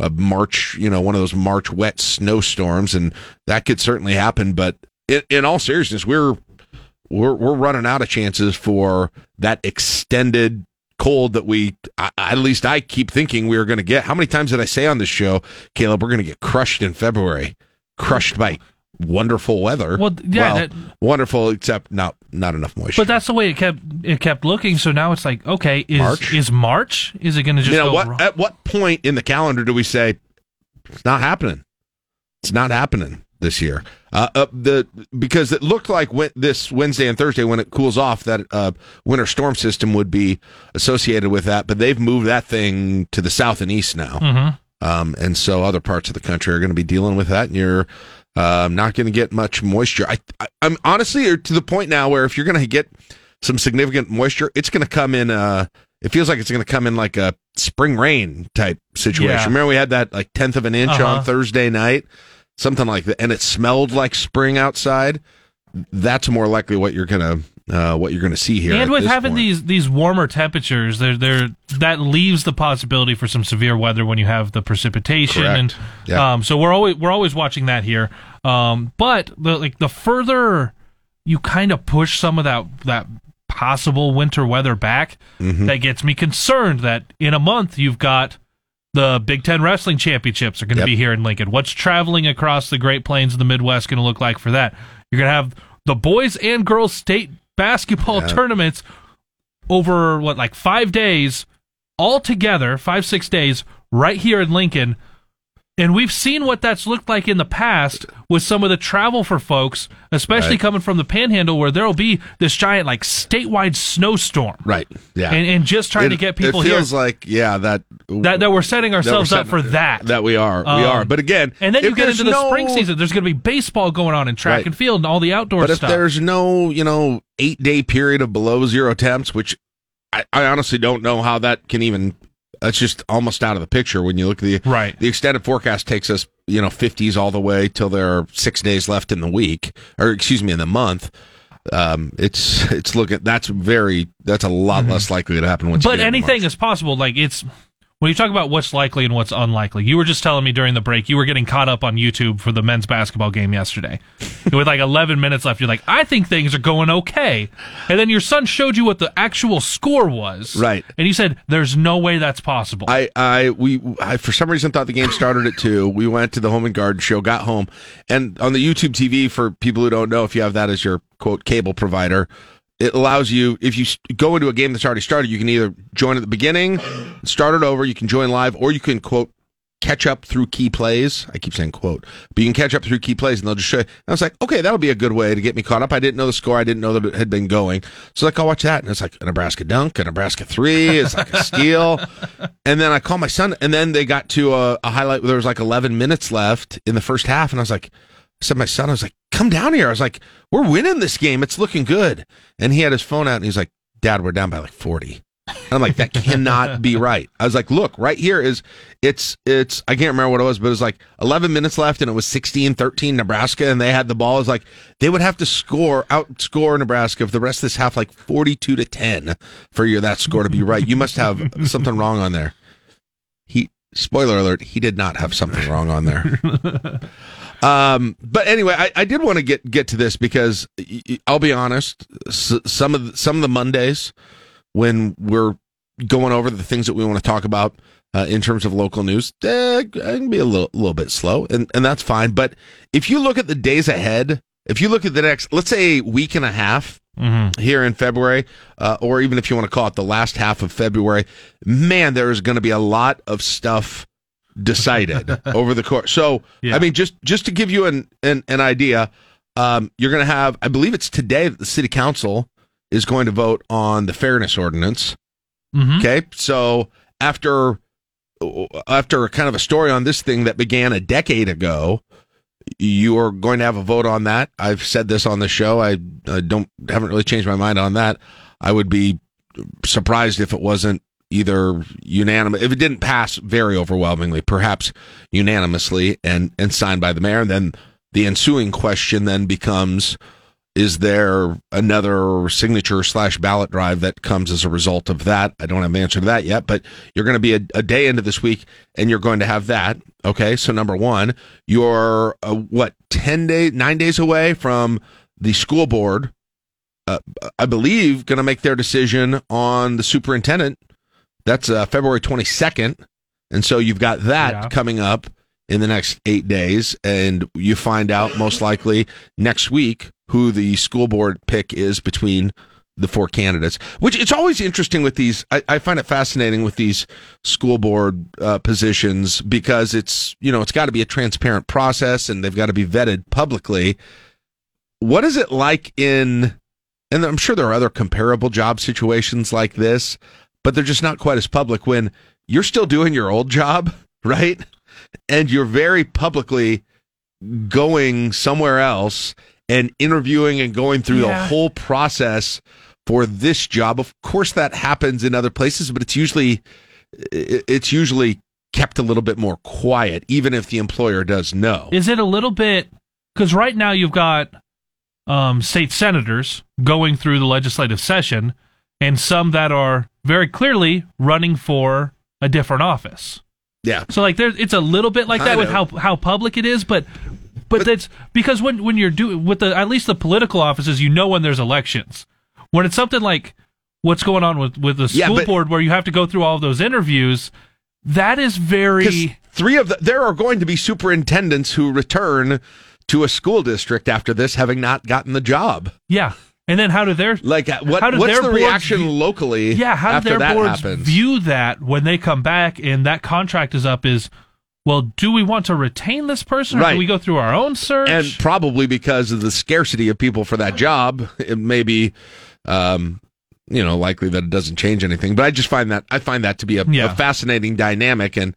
a March, you know, one of those March wet snowstorms, and that could certainly happen. But in, in all seriousness, we're we're we're running out of chances for that extended cold that we I, at least I keep thinking we are going to get. How many times did I say on this show, Caleb, we're going to get crushed in February, crushed by wonderful weather. Well, yeah, that- wonderful except not not enough moisture. But that's the way it kept it kept looking. So now it's like, okay, is March? is March? Is it going to just you know go what? wrong? At what point in the calendar do we say it's not happening? It's not happening this year. Uh, uh, the because it looked like when, this Wednesday and Thursday when it cools off that uh, winter storm system would be associated with that, but they've moved that thing to the south and east now, Mhm. um, and so other parts of the country are going to be dealing with that, and you're. Um, not going to get much moisture. I, I, I'm honestly to the point now where if you're going to get some significant moisture, it's going to come in. Uh, it feels like it's going to come in like a spring rain type situation. Yeah. Remember we had that like tenth of an inch Uh-huh. on Thursday night, something like that, and it smelled like spring outside. That's more likely what you're gonna uh, what you're gonna see here. and with having point. these these warmer temperatures, there there that leaves the possibility for some severe weather when you have the precipitation, Correct. and Yeah. um, so we're always we're always watching that here. Um, but the like the further you kind of push some of that that possible winter weather back, Mm-hmm. that gets me concerned that in a month you've got the Big Ten Wrestling Championships are going to Yep. be here in Lincoln. What's traveling across the Great Plains of the Midwest going to look like for that? You're going to have the boys and girls state basketball Yeah. tournaments over what like five days all together, five six days right here in Lincoln. And we've seen what that's looked like in the past with some of the travel for folks, especially Right. coming from the Panhandle, where there'll be this giant like statewide snowstorm, right, yeah, and, and just trying to get people It here feels like yeah that that, that we're setting ourselves that we're up for that. That we are, we Um, are. But again, and then if you get into the no- spring season. There's going to be baseball going on in track Right. and field and all the outdoor But if stuff. there's no, you know, eight day period of below zero temps, which I, I honestly don't know how that can even. That's just almost out of the picture when you look at the Right. The extended forecast takes us, you know, fifties all the way till there are six days left in the week, or excuse me, in the month. Um, it's it's looking that's very that's a lot less likely to happen. Once you Mm-hmm. but anything is possible. Like it's when you talk about what's likely and what's unlikely. You were just telling me during the break you were getting caught up on YouTube for the men's basketball game yesterday. With like 11 minutes left, you're like, I think things are going okay. And then your son showed you what the actual score was. Right. And you said, "There's no way that's possible." I, I, we, I, for some reason thought the game started at two. We went to the home and garden show, got home, and on the YouTube TV, for people who don't know, if you have that as your quote cable provider, it allows you, if you go into a game that's already started, you can either join at the beginning, start it over, you can join live, or you can quote, catch up through key plays. I keep saying quote, but you can catch up through key plays and they'll just show you. And I was like, okay, that'll be a good way to get me caught up. I didn't know the score. I didn't know that it had been going. So like, I'll watch that. And it's like a Nebraska dunk, a Nebraska three. It's like a steal. And then I call my son and then they got to a, a highlight where there was like 11 minutes left in the first half. And I was like, I said, my son, I was like, come down here. I was like, we're winning this game. It's looking good. And he had his phone out and he's like, dad, we're down by like 40. And I'm like, that cannot be right. I was like, look, right here is it's it's I can't remember what it was, but it was like 11 minutes left and it was 16-13 Nebraska and they had the ball. It was like they would have to score outscore Nebraska if the rest of this half like 42 to 10 for your that score to be right. You must have something wrong on there. He spoiler alert, he did not have something wrong on there. Um, but anyway, I, I did want to get get to this because I'll be honest. Some of the, some of the Mondays when we're going over the things that we want to talk about, uh, in terms of local news. Eh, it can be a little, little bit slow, and, and that's fine. But if you look at the days ahead, if you look at the next, let's say, week and a half here in February, uh, or even if you want to call it the last half of February, man, there is going to be a lot of stuff decided over the course. So, Yeah. I mean, just just to give you an an, an idea, um, you're going to have, I believe it's today that the city council is going to vote on the fairness ordinance. Mhm. Okay, so after after kind of a story on this thing that began a decade ago, you are going to have a vote on that. I've said this on the show. I, I don't haven't really changed my mind on that. I would be surprised if it wasn't either unanimous if it didn't pass very overwhelmingly, perhaps unanimously and and signed by the mayor. And then the ensuing question then becomes is there another signature slash ballot drive that comes as a result of that? I don't have an answer to that yet, but you're going to be a, a day into this week and you're going to have that. Okay. So number one, you're uh, what, 10 days, nine days away from the school board, uh, I believe, going to make their decision on the superintendent. That's uh, February 22nd. And so you've got that Yeah. coming up in the next eight days. And you find out most likely next week who the school board pick is between the four candidates, which it's always interesting with these. I, I find it fascinating with these school board uh, positions because it's, you know, it's got to be a transparent process and they've got to be vetted publicly. What is it like in, and I'm sure there are other comparable job situations like this, but they're just not quite as public when you're still doing your old job, right? And you're very publicly going somewhere else and interviewing and going through the whole process for this job. Of course, that happens in other places, but it's usually it's usually kept a little bit more quiet, even if the employer does know. Is it a little bit because right now you've got um, state senators going through the legislative session, and some that are very clearly running for a different office. Yeah. So like there's it's a little bit like that with how how public it is, but but that's because when when you're doing with the at least the political offices, you know when there's elections. When it's something like what's going on with with the Yeah, school but- board where you have to go through all of those interviews, that is very three of the, there are going to be superintendents who return to a school district after this, having not gotten the job. yeah. And then how do their Like, uh, what, How what's their the reaction view- locally? Yeah, how do their that boards happens? view that when they come back and that contract is up? Is well, do we want to retain this person, or Right. do we go through our own search? and probably because of the scarcity of people for that job, it may be, um, you know, likely that it doesn't change anything. But I just find that I find that to be a, Yeah. a fascinating dynamic, and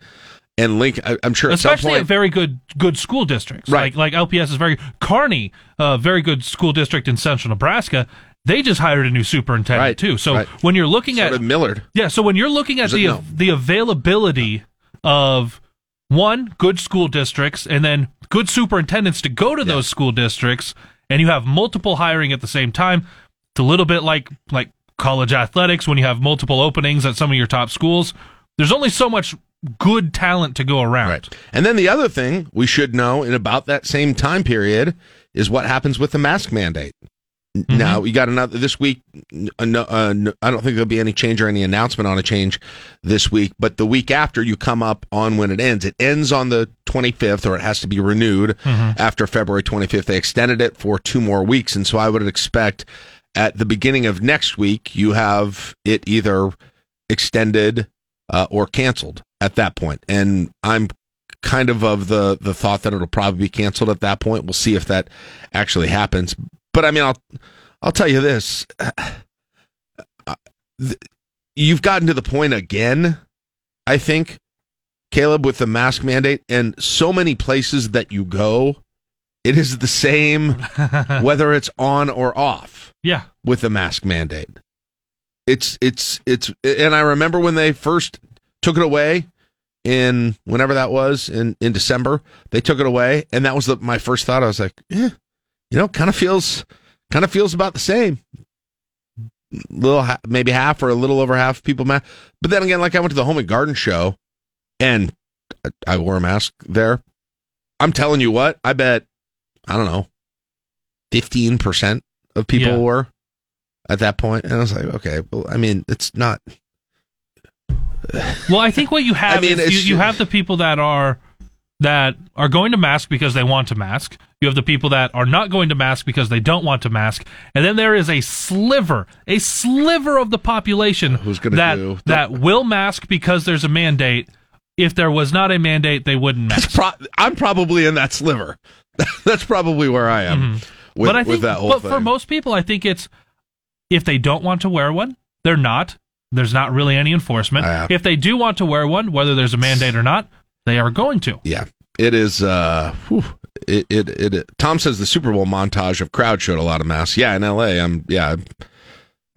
and link. I, I'm sure at some especially point, at very good good school districts. Right. Like like LPS is very Kearney, a very good school district in central Nebraska. They just hired a new superintendent Right, too. So right. when you're looking sort at Millard. yeah, so when you're looking at Is it- the no. the availability of one good school districts and then good superintendents to go to those school districts, and you have multiple hiring at the same time, it's a little bit like like college athletics when you have multiple openings at some of your top schools. There's only so much good talent to go around. Right. And then the other thing we should know in about that same time period is what happens with the mask mandate. Mm-hmm. Now we got another this week. uh, no, uh, no- I don't think there'll be any change or any announcement on a change this week. But the week after, you come up on when it ends. It ends on the 25th, or it has to be renewed Mm-hmm. after February 25th. They extended it for two more weeks, and so I would expect at the beginning of next week you have it either extended uh, or canceled at that point. And I'm kind of of the the thought that it'll probably be canceled at that point. We'll see if that actually happens. But I mean, I'll I'll tell you this: you've gotten to the point again. I think Caleb with the mask mandate, and so many places that you go, it is the same whether it's on or off Yeah. with the mask mandate. It's it's it's and I remember when they first took it away in whenever that was in in December, they took it away and that was the, my first thought. I was like, yeah, you know, kind of feels kind of feels about the same. Little maybe half or a little over half people mask. But then again, like I went to the Home and Garden show and I, wore a mask there. I'm telling you what, I bet I don't know, fifteen percent of people Yeah. were at that point, and I was like, okay, well, I mean, it's not. Well, I think what you have I mean, is you, you have the people that are that are going to mask because they want to mask. You have the people that are not going to mask because they don't want to mask, and then there is a sliver, a sliver of the population Who's gonna that do- that will mask because there's a mandate. If there was not a mandate, they wouldn't mask. Pro- I'm probably in that sliver. That's probably where I am Mm-hmm. but I with think, but thing. for most people, I think it's if they don't want to wear one, they're not. There's not really any enforcement. Yeah. If they do want to wear one, whether there's a mandate or not, they are going to. yeah, it is. Uh, whew, it, it it it. Tom says the Super Bowl montage of crowd showed a lot of masks. Yeah, in L.A. I'm yeah. I'm-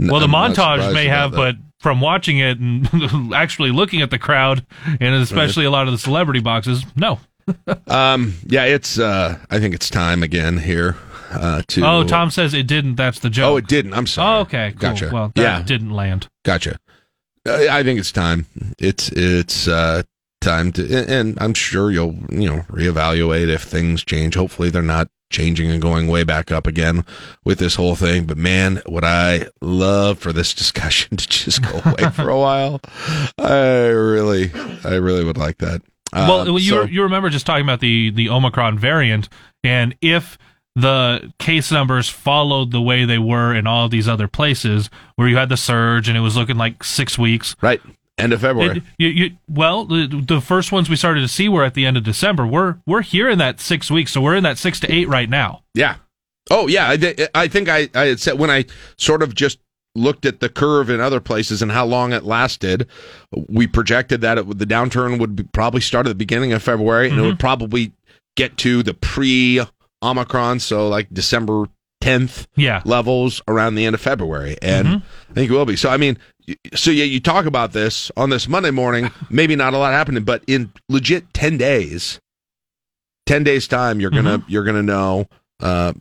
Well, the I'm montage may have, that. but from watching it and actually looking at the crowd, and especially a lot of the celebrity boxes, no. um, yeah, it's. Uh, I think it's time again here. Uh, to Oh, Tom says it didn't. That's the joke. Oh, it didn't. I'm sorry. Oh, okay, cool. Gotcha. Well, that yeah, didn't land. Gotcha. Uh, I think it's time. It's it's uh, time to, and- and I'm sure you'll you know reevaluate if things change. Hopefully, they're not changing and going way back up again with this whole thing. But man, would I love for this discussion to just go away for a while. I really, I really would like that. well, Um, you so- you remember just talking about the the Omicron variant, and if the case numbers followed the way they were in all these other places, where you had the surge and it was looking like six weeks, right? End of February. It- you, you, well, the, the first ones we started to see were at the end of December. We're we're here in that six weeks, so we're in that six to eight right now. Yeah. Oh, yeah. I, I think I, I had said when I sort of just looked at the curve in other places and how long it lasted, we projected that it, the downturn would be, probably start at the beginning of February and it mm-hmm. would probably get to the pre Omicron, so like December 10th Yeah. levels around the end of February. And I think it will be. So, I mean, so yeah, you talk about this on this Monday morning, maybe not a lot happening, but in legit 10 days, 10 days time, you're going to, you're going to know, uh,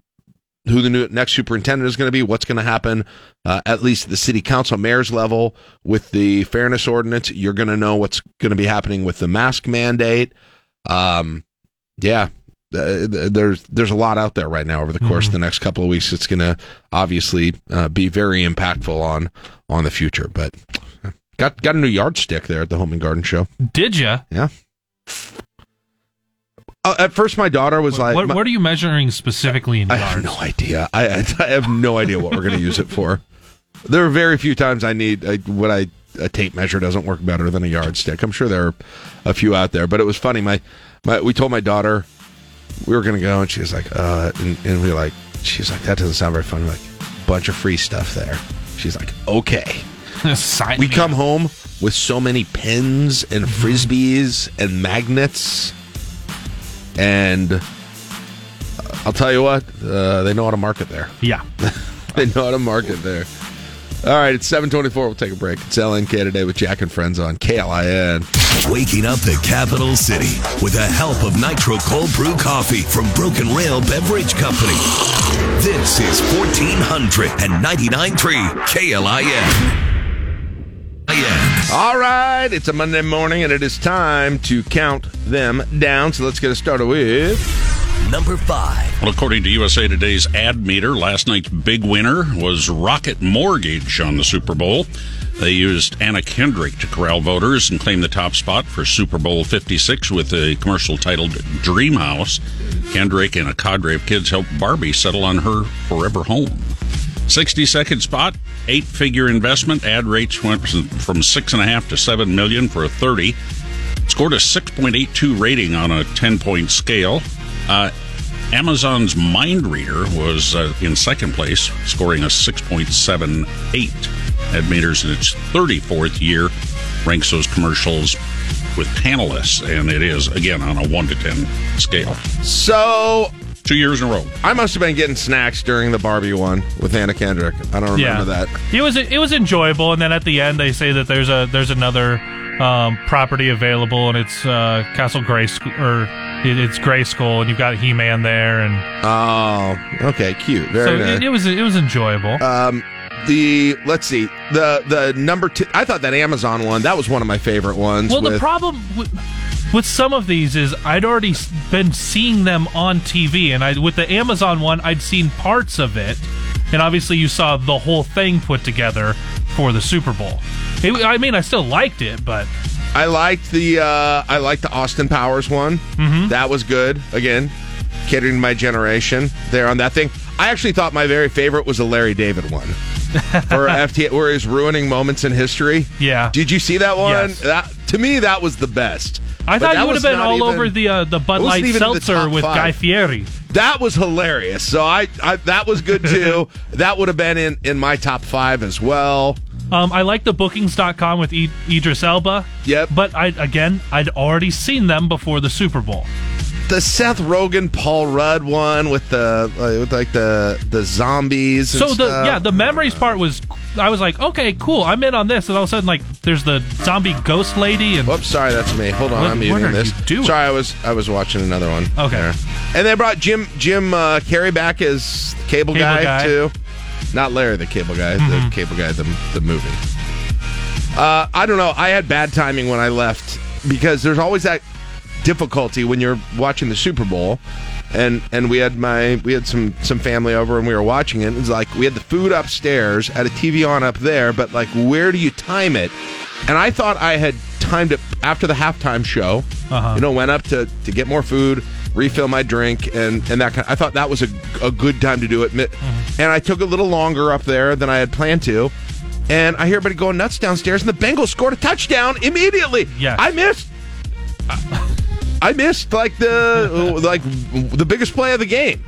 who the new next superintendent is going to be, what's going to happen, uh, at least the city council mayor's level with the fairness ordinance. You're going to know what's going to be happening with the mask mandate. Um, yeah, uh, there's there's a lot out there right now over the course of the next couple of weeks. It's going to obviously uh, be very impactful on on the future. But got got a new yardstick there at the Home and Garden Show. Did you? Yeah. Uh, at first, my daughter was like, What, my- what are you measuring specifically in I yards? have no idea. I, I have no idea what we're going to use it for. There are very few times I need I, what I a tape measure doesn't work better than a yardstick. I'm sure there are a few out there, but it was funny. My, my we told my daughter we were going to go, and she was like, uh, and, and we were like, she's like, that doesn't sound very fun. We're like, bunch of free stuff there. She's like, okay. Sign we me come home with so many pins and frisbees and magnets, and uh, I'll tell you what, uh, they know how to market there. Yeah. they know how to market there. All right, it's 724. We'll take a break. It's LNK today with Jack and Friends on KLIN. Waking up the capital city with the help of Nitro Cold Brew Coffee from Broken Rail Beverage Company. This is 1499.3 KLIN. All right, it's a Monday morning, and it is time to count them down. So let's get it started with number five. Well, according to USA Today's ad meter, last night's big winner was Rocket Mortgage on the Super Bowl. They used Anna Kendrick to corral voters and claim the top spot for Super Bowl 56 with a commercial titled Dream House. Kendrick and a cadre of kids helped Barbie settle on her forever home. 60 second spot, eight figure investment. Ad rates went from six and a half to seven million for a 30. Scored a 6.82 rating on a 10 point scale. Uh, Amazon's Mind Reader was uh, in second place, scoring a 6.78. Ad meters in its 34th year ranks those commercials with panelists, and it is, again, on a 1 to 10 scale. So, two years in a row. I must have been getting snacks during the Barbie one with Anna Kendrick. I don't remember that. It was it was enjoyable, and then at the end they say that there's a there's another um, property available, and it's uh, Castle Grayskull or it, it's Grayskull, and you've got He Man there, and oh, okay, cute, very so nice. it, it was it was enjoyable. Um, the let's see the the number two. I thought that Amazon one that was one of my favorite ones. Well, the problem with, with some of these is I'd already been seeing them on TV, and I with the Amazon one, I'd seen parts of it, and obviously you saw the whole thing put together for the Super Bowl. It, I mean, I still liked it, but I liked the uh, I liked the Austin Powers one. Mhm. That was good. Again, catering to my generation there on that thing. I actually thought my very favorite was the Larry David one for FT, where he's ruining moments in history. Yeah. Did you see that one? Yes. That to me that was the best. I thought you would have been all even- over the uh, the Bud Light even in the seltzer with five. Guy Fieri. That was hilarious. So I, I that was good too. that would have been in in my top five as well. Um, I like the bookings.com with I- Idris Elba. Yep. But I again, I'd already seen them before the Super Bowl. The Seth Rogen, Paul Rudd one with the uh, with like the the zombies. and So the stuff. yeah, the memories part was I was like, okay, cool, I'm in on this, and all of a sudden like there's the zombie ghost lady and Whoops, sorry, that's me. Hold on, What- I'm what muting are this. you doing? Sorry, I was I was watching another one. Okay. And they brought Jim Jim uh, Carrey back as cable, Cable guy, guy. too. Not Larry, the cable guy, the Mhm. cable guy, the the movie. Uh, I don't know. I had bad timing when I left because there's always that difficulty when you're watching the Super Bowl. And and we had my we had some some family over and we were watching it. It's like we had the food upstairs, had a TV on up there, but like where do you time it? And I thought I had timed it after the halftime show. Uh-huh. You know, went up to to get more food, refill my drink, and and that kind. Of, I thought that was a a good time to do it. Mi- And I took a little longer up there than I had planned to. And I hear everybody going nuts downstairs, and the Bengals scored a touchdown immediately. Yes. I missed. I missed like the like the biggest play of the game.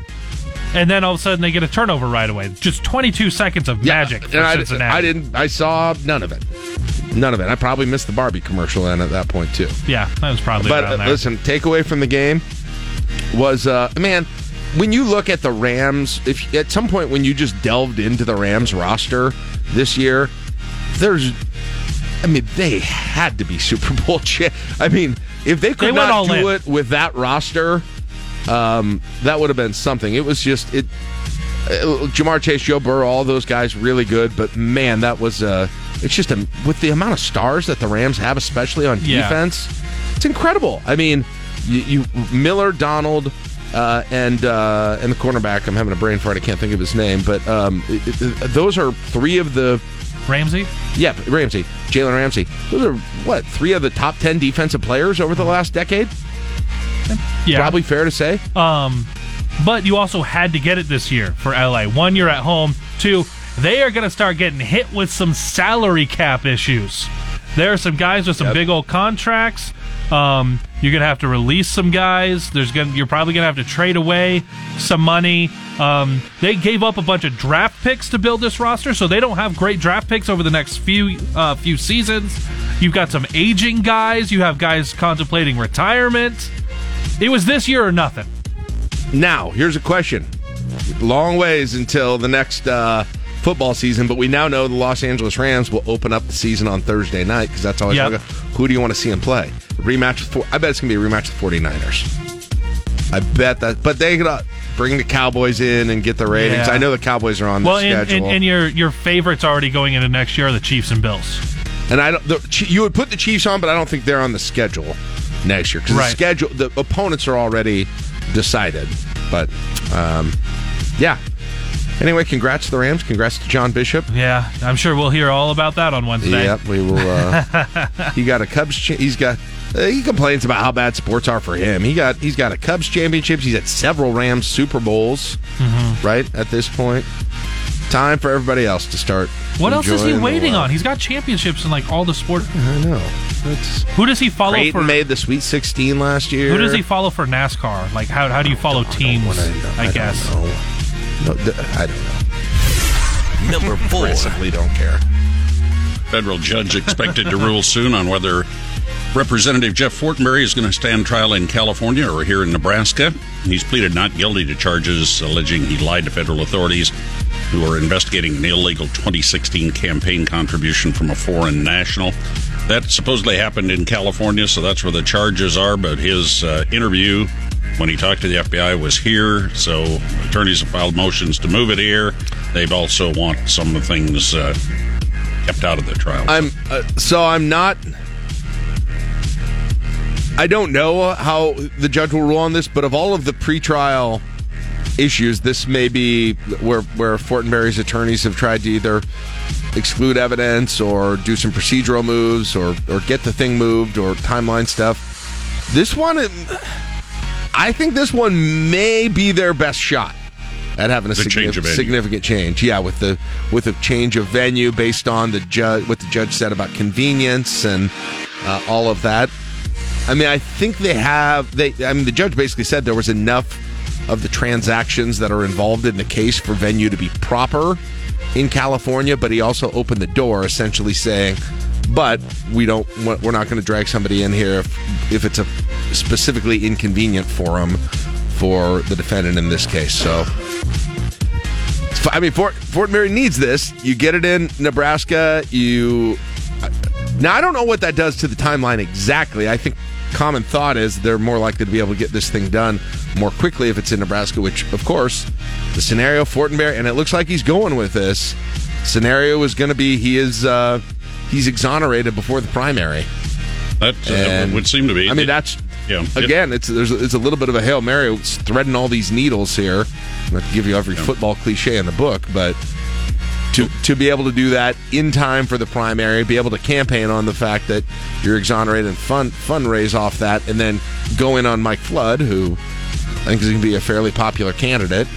and then all of a sudden they get a turnover right away. Just 22 seconds of magic for And I, Cincinnati. I didn't. I saw none of it. None of it. I probably missed the Barbie commercial then at that point too. Yeah, that was probably But uh, listen, takeaway from the game was uh, man. When you look at the Rams, if at some point when you just delved into the Rams roster this year, there's, I mean, they had to be Super Bowl. I mean, if they could They not do in. it with that roster, um, that would have been something. It was just it. Uh, Ja'Marr Chase, Joe Burrow, all those guys really good, but man, that was uh, it's just a, with the amount of stars that the Rams have, especially on Yeah. defense, it's incredible. I mean, you, you Miller, Donald, uh, and uh, and the cornerback. I'm having a brain fart. I can't think of his name, but um, it- it- those are three of the Ramsey? yeah Ramsey, Jalen Ramsey. Those are what three of the top ten defensive players over the last decade. Yeah. Probably fair to say. Um, but you also had to get it this year for LA. One, you're at home. Two, they are going to start getting hit with some salary cap issues. There are some guys with some Yep. big old contracts. Um, you're going to have to release some guys. There's going you're probably going to have to trade away some money. Um, they gave up a bunch of draft picks to build this roster, so they don't have great draft picks over the next few uh, few seasons. You've got some aging guys. You have guys contemplating retirement. It was this year or nothing. Now, here's a question. Long ways until the next uh, football season, but we now know the Los Angeles Rams will open up the season on Thursday night because that's always Yep. who do you want to see him play? Rematch with four, I bet it's going to be a rematch with 49ers. I bet that, but they gotta bring the Cowboys in and get the ratings. Yeah. I know the Cowboys are on Well, the and, schedule, and, and your your favorites already going into next year are the Chiefs and Bills. And I don't. The, you would put the Chiefs on, but I don't think they're on the schedule next year because Right. the schedule, the opponents are already decided. But um, yeah. Anyway, congrats to the Rams. Congrats to John Bishop. Yeah, I'm sure we'll hear all about that on Wednesday. Yep, we will. Uh, he got a Cubs. Cha- he's got. Uh, he complains about how bad sports are for him. He got. He's got a Cubs championships. He's at several Rams Super Bowls. Mhm. Right at this point, time for everybody else to start. What else is he waiting on? He's got championships in like all the sport. I know. That's Who does he follow Creighton for? made the Sweet 16 last year. Who does he follow for NASCAR? Like how how do you follow teams? I, guess. Don't know. No, th- I don't know. Number four. Principally don't care. Federal judge expected to rule soon on whether Representative Jeff Fortenberry is going to stand trial in California or here in Nebraska. He's pleaded not guilty to charges alleging he lied to federal authorities who are investigating an illegal 2016 campaign contribution from a foreign national. That supposedly happened in California, so that's where the charges are. But his uh, interview when he talked to the FBI was here, so attorneys have filed motions to move it here. They've also want some of the things uh, kept out of the trial. I'm uh, so I'm not. I don't know how the judge will rule on this, but of all of the pretrial issues, this may be where where Fortenberry's attorneys have tried to either exclude evidence or do some procedural moves or or get the thing moved or timeline stuff. This one, I think this one may be their best shot at having a The change significant change. Yeah, with the with a change of venue based on the judge what the judge said about convenience and uh, all of that. I mean, I think they have. They, I mean, the judge basically said there was enough of the transactions that are involved in the case for venue to be proper in California, but he also opened the door, essentially saying, "But we don't. We're not going to drag somebody in here if, if it's a specifically inconvenient forum for the defendant in this case." So. I mean, Fort Fortenberry needs this. You get it in Nebraska. You now I don't know what that does to the timeline exactly. I think common thought is they're more likely to be able to get this thing done more quickly if it's in Nebraska. Which, of course, the scenario Fortenberry, and it looks like he's going with this scenario is going to be he is uh, he's exonerated before the primary. That uh, And- would seem to be. I mean, that's yeah. again, it's there's it's a little bit of a hail mary. It's threading all these needles here. I'm not to give you every football cliche in the book, but to to be able to do that in time for the primary, be able to campaign on the fact that you're exonerated and fund fundraise off that, and then go in on Mike Flood, who I think is going to be a fairly popular candidate,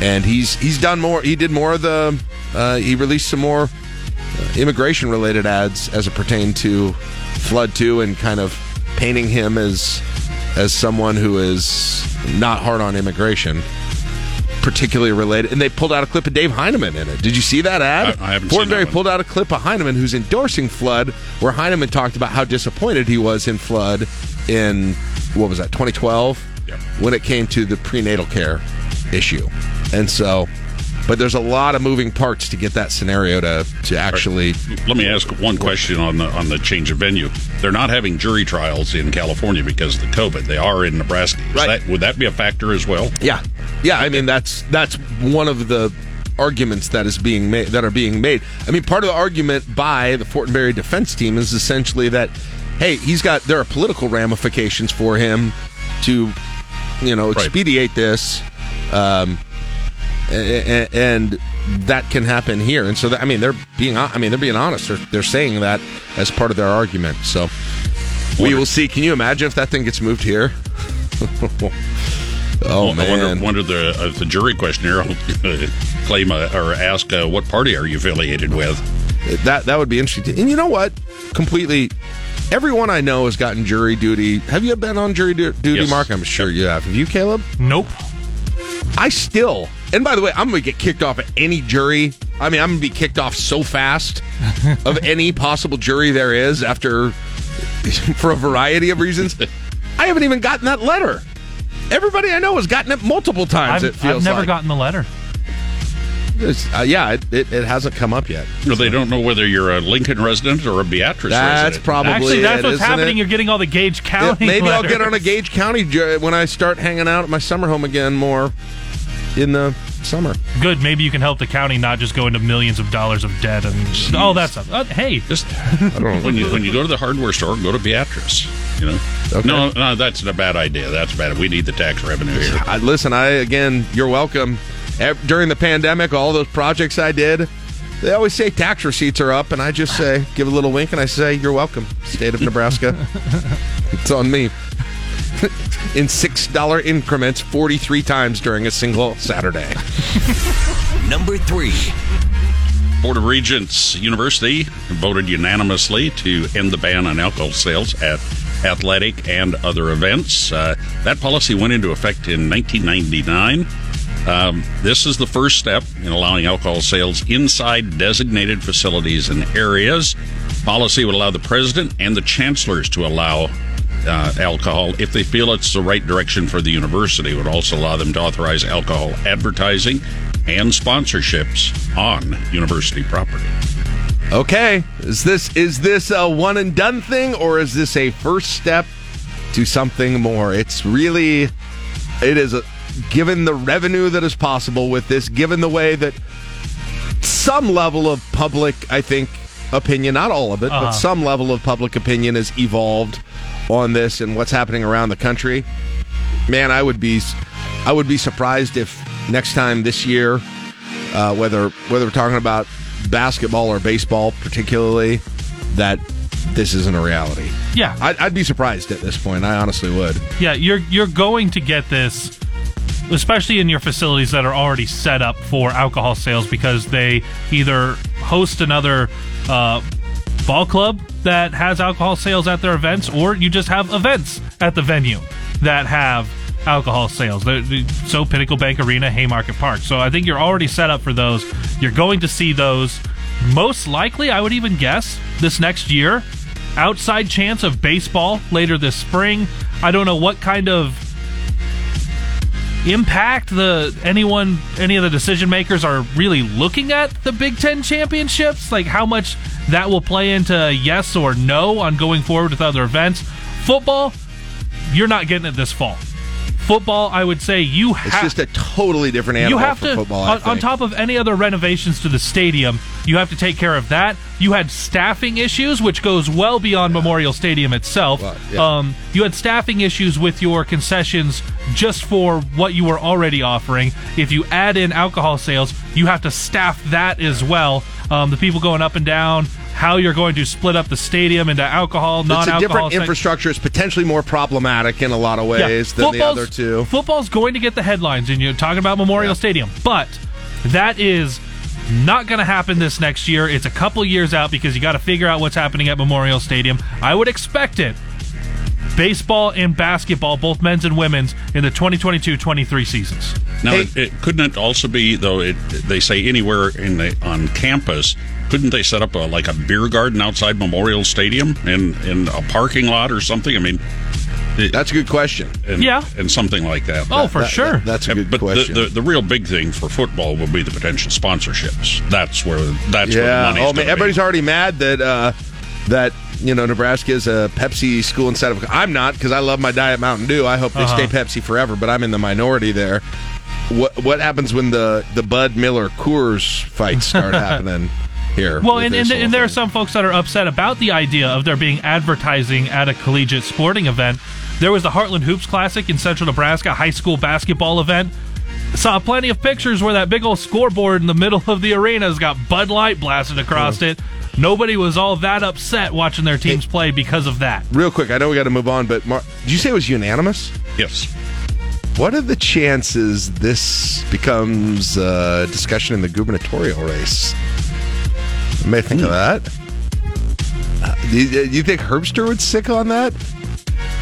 and he's he's done more. He did more of the. Uh, he released some more immigration related ads as it pertained to Flood 2 and kind of painting him as as someone who is not hard on immigration particularly related and they pulled out a clip of Dave Heineman in it. Did you see that ad? I- I haven't seen that Fortenberry pulled out a clip of Heineman who's endorsing Flood where Heineman talked about how disappointed he was in Flood in what was that 2012 Yeah. when it came to the prenatal care issue. And so but there's a lot of moving parts to get that scenario to to actually Let me ask one question on the on the change of venue. They're not having jury trials in California because of the COVID. They are in Nebraska. Is Right. that, would that be a factor as well? Yeah, yeah. I mean, that's that's one of the arguments that is being made that are being made. I mean, part of the argument by the Fortenberry defense team is essentially that, hey, he's got there are political ramifications for him to, you know, expedite this, um, and that can happen here. And so, that, I mean, they're being, I mean, they're being honest. They're, they're saying that as part of their argument. So. We will see. Can you imagine if that thing gets moved here? oh I man! wonder, wonder the uh, the jury questionnaire will claim uh, or ask uh, what party are you affiliated with? That that would be interesting. And you know what? Completely. Everyone I know has gotten jury duty. Have you been on jury du- duty, Yes. Mark? I'm sure you have. Have you, Caleb? Nope. I still. And by the way, I'm going to get kicked off at any jury. I mean, I'm going to be kicked off so fast of any possible jury there is after for a variety of reasons. I haven't even gotten that letter. Everybody I know has gotten it multiple times. I've, it feels I've never like. gotten the letter. Uh, yeah, it, it, it hasn't come up yet. No, they don't know whether you're a Lincoln resident or a Beatrice resident. That's resident. probably Actually, that's it, what's happening. it? You're getting all the Gage Yeah, County. maybe I'll get on a Gage County when I start hanging out at my summer home again more in the summer. Good. Maybe you can help the county not just go into millions of dollars of debt and all that stuff. Uh, hey, Just I don't know. when you when you go to the hardware store, go to Beatrice. You know, Okay. no, no, that's a bad idea. That's bad. We need the tax revenue here. I, listen, I again, you're welcome. During the pandemic, all those projects I did, they always say tax receipts are up, and I just say, give a little wink, and I say, you're welcome, state of Nebraska. it's on me. In six dollar increments, forty three times during a single Saturday. Number three. Board of Regents University voted unanimously to end the ban on alcohol sales at athletic and other events. Uh, that policy went into effect in 1999. Um, this is the first step in allowing alcohol sales inside designated facilities and areas. Policy would allow the president and the chancellors to allow uh, alcohol if they feel it's the right direction for the university. It would also allow them to authorize alcohol advertising and sponsorships on university property. Okay, is this is this a one and done thing, or is this a first step to something more? It's really, it is a, given the revenue that is possible with this, given the way that some level of public, I think, opinion, not all of it, Uh-huh. but some level of public opinion has evolved on this and what's happening around the country. Man, I would be, I would be surprised if next time this year, uh, whether whether we're talking about basketball or baseball, particularly, that this isn't a reality. Yeah. I'd, I'd be surprised at this point. I honestly would. Yeah, you're you're going to get this, especially in your facilities that are already set up for alcohol sales because they either host another uh, ball club that has alcohol sales at their events, or you just have events at the venue that have alcohol sales. So Pinnacle Bank Arena, Haymarket Park. So I think you're already set up for those. You're going to see those. Most likely, I would even guess this next year. Outside chance of baseball later this spring. I don't know what kind of impact the anyone any of the decision makers are really looking at the Big 10 championships? Like how much that will play into yes or no on going forward with other events? Football you're not getting it this fall football I would say you have. It's just a totally different animal you have to football. I on, on top of any other renovations to the stadium you have to take care of that you had staffing issues which goes well beyond memorial stadium itself Well, yeah. um, you had staffing issues with your concessions just for what you were already offering if you add in alcohol sales you have to staff that as well um, the people going up and down how you're going to split up the stadium into alcohol it's non-alcohol a different sec- infrastructure. It's potentially more problematic in a lot of ways than the other two. Football's going to get the headlines, and you're talking about Memorial Yeah. Stadium, but that is not going to happen this next year. It's a couple years out because you got to figure out what's happening at Memorial Stadium. I would expect it. Baseball and basketball, both men's and women's, in the 2022-23 seasons. Now, Hey- it, it, couldn't it also be though? It, they say anywhere in the on campus. Couldn't they set up a like a beer garden outside Memorial Stadium in in a parking lot or something? I mean, it- That's a good question. and, Yeah. and something like that. Oh, for That- sure. that- that's a good but question. The, the the real big thing for football will be the potential sponsorships. That's where that's where the yeah. money's Oh man, gonna be. everybody's already mad that uh, that you know Nebraska is a Pepsi school instead of. I'm not because I love my Diet Mountain Dew. I hope they Uh-huh. stay Pepsi forever, but I'm in the minority there. What what happens when the the Bud Miller Coors fights start happening here? Well, and, and, and there are some folks that are upset about the idea of there being advertising at a collegiate sporting event. There was the Heartland Hoops Classic in Central Nebraska, high school basketball event. Saw plenty of pictures where that big old scoreboard in the middle of the arena has got Bud Light blasted across it. Nobody was all that upset watching their teams play because of that. Real quick, I know we got to move on, but Mar- did you say it was unanimous? yes. What are the chances this becomes a discussion in the gubernatorial race? I may think of that. Uh, do, you, do you think Herbster would sick on that?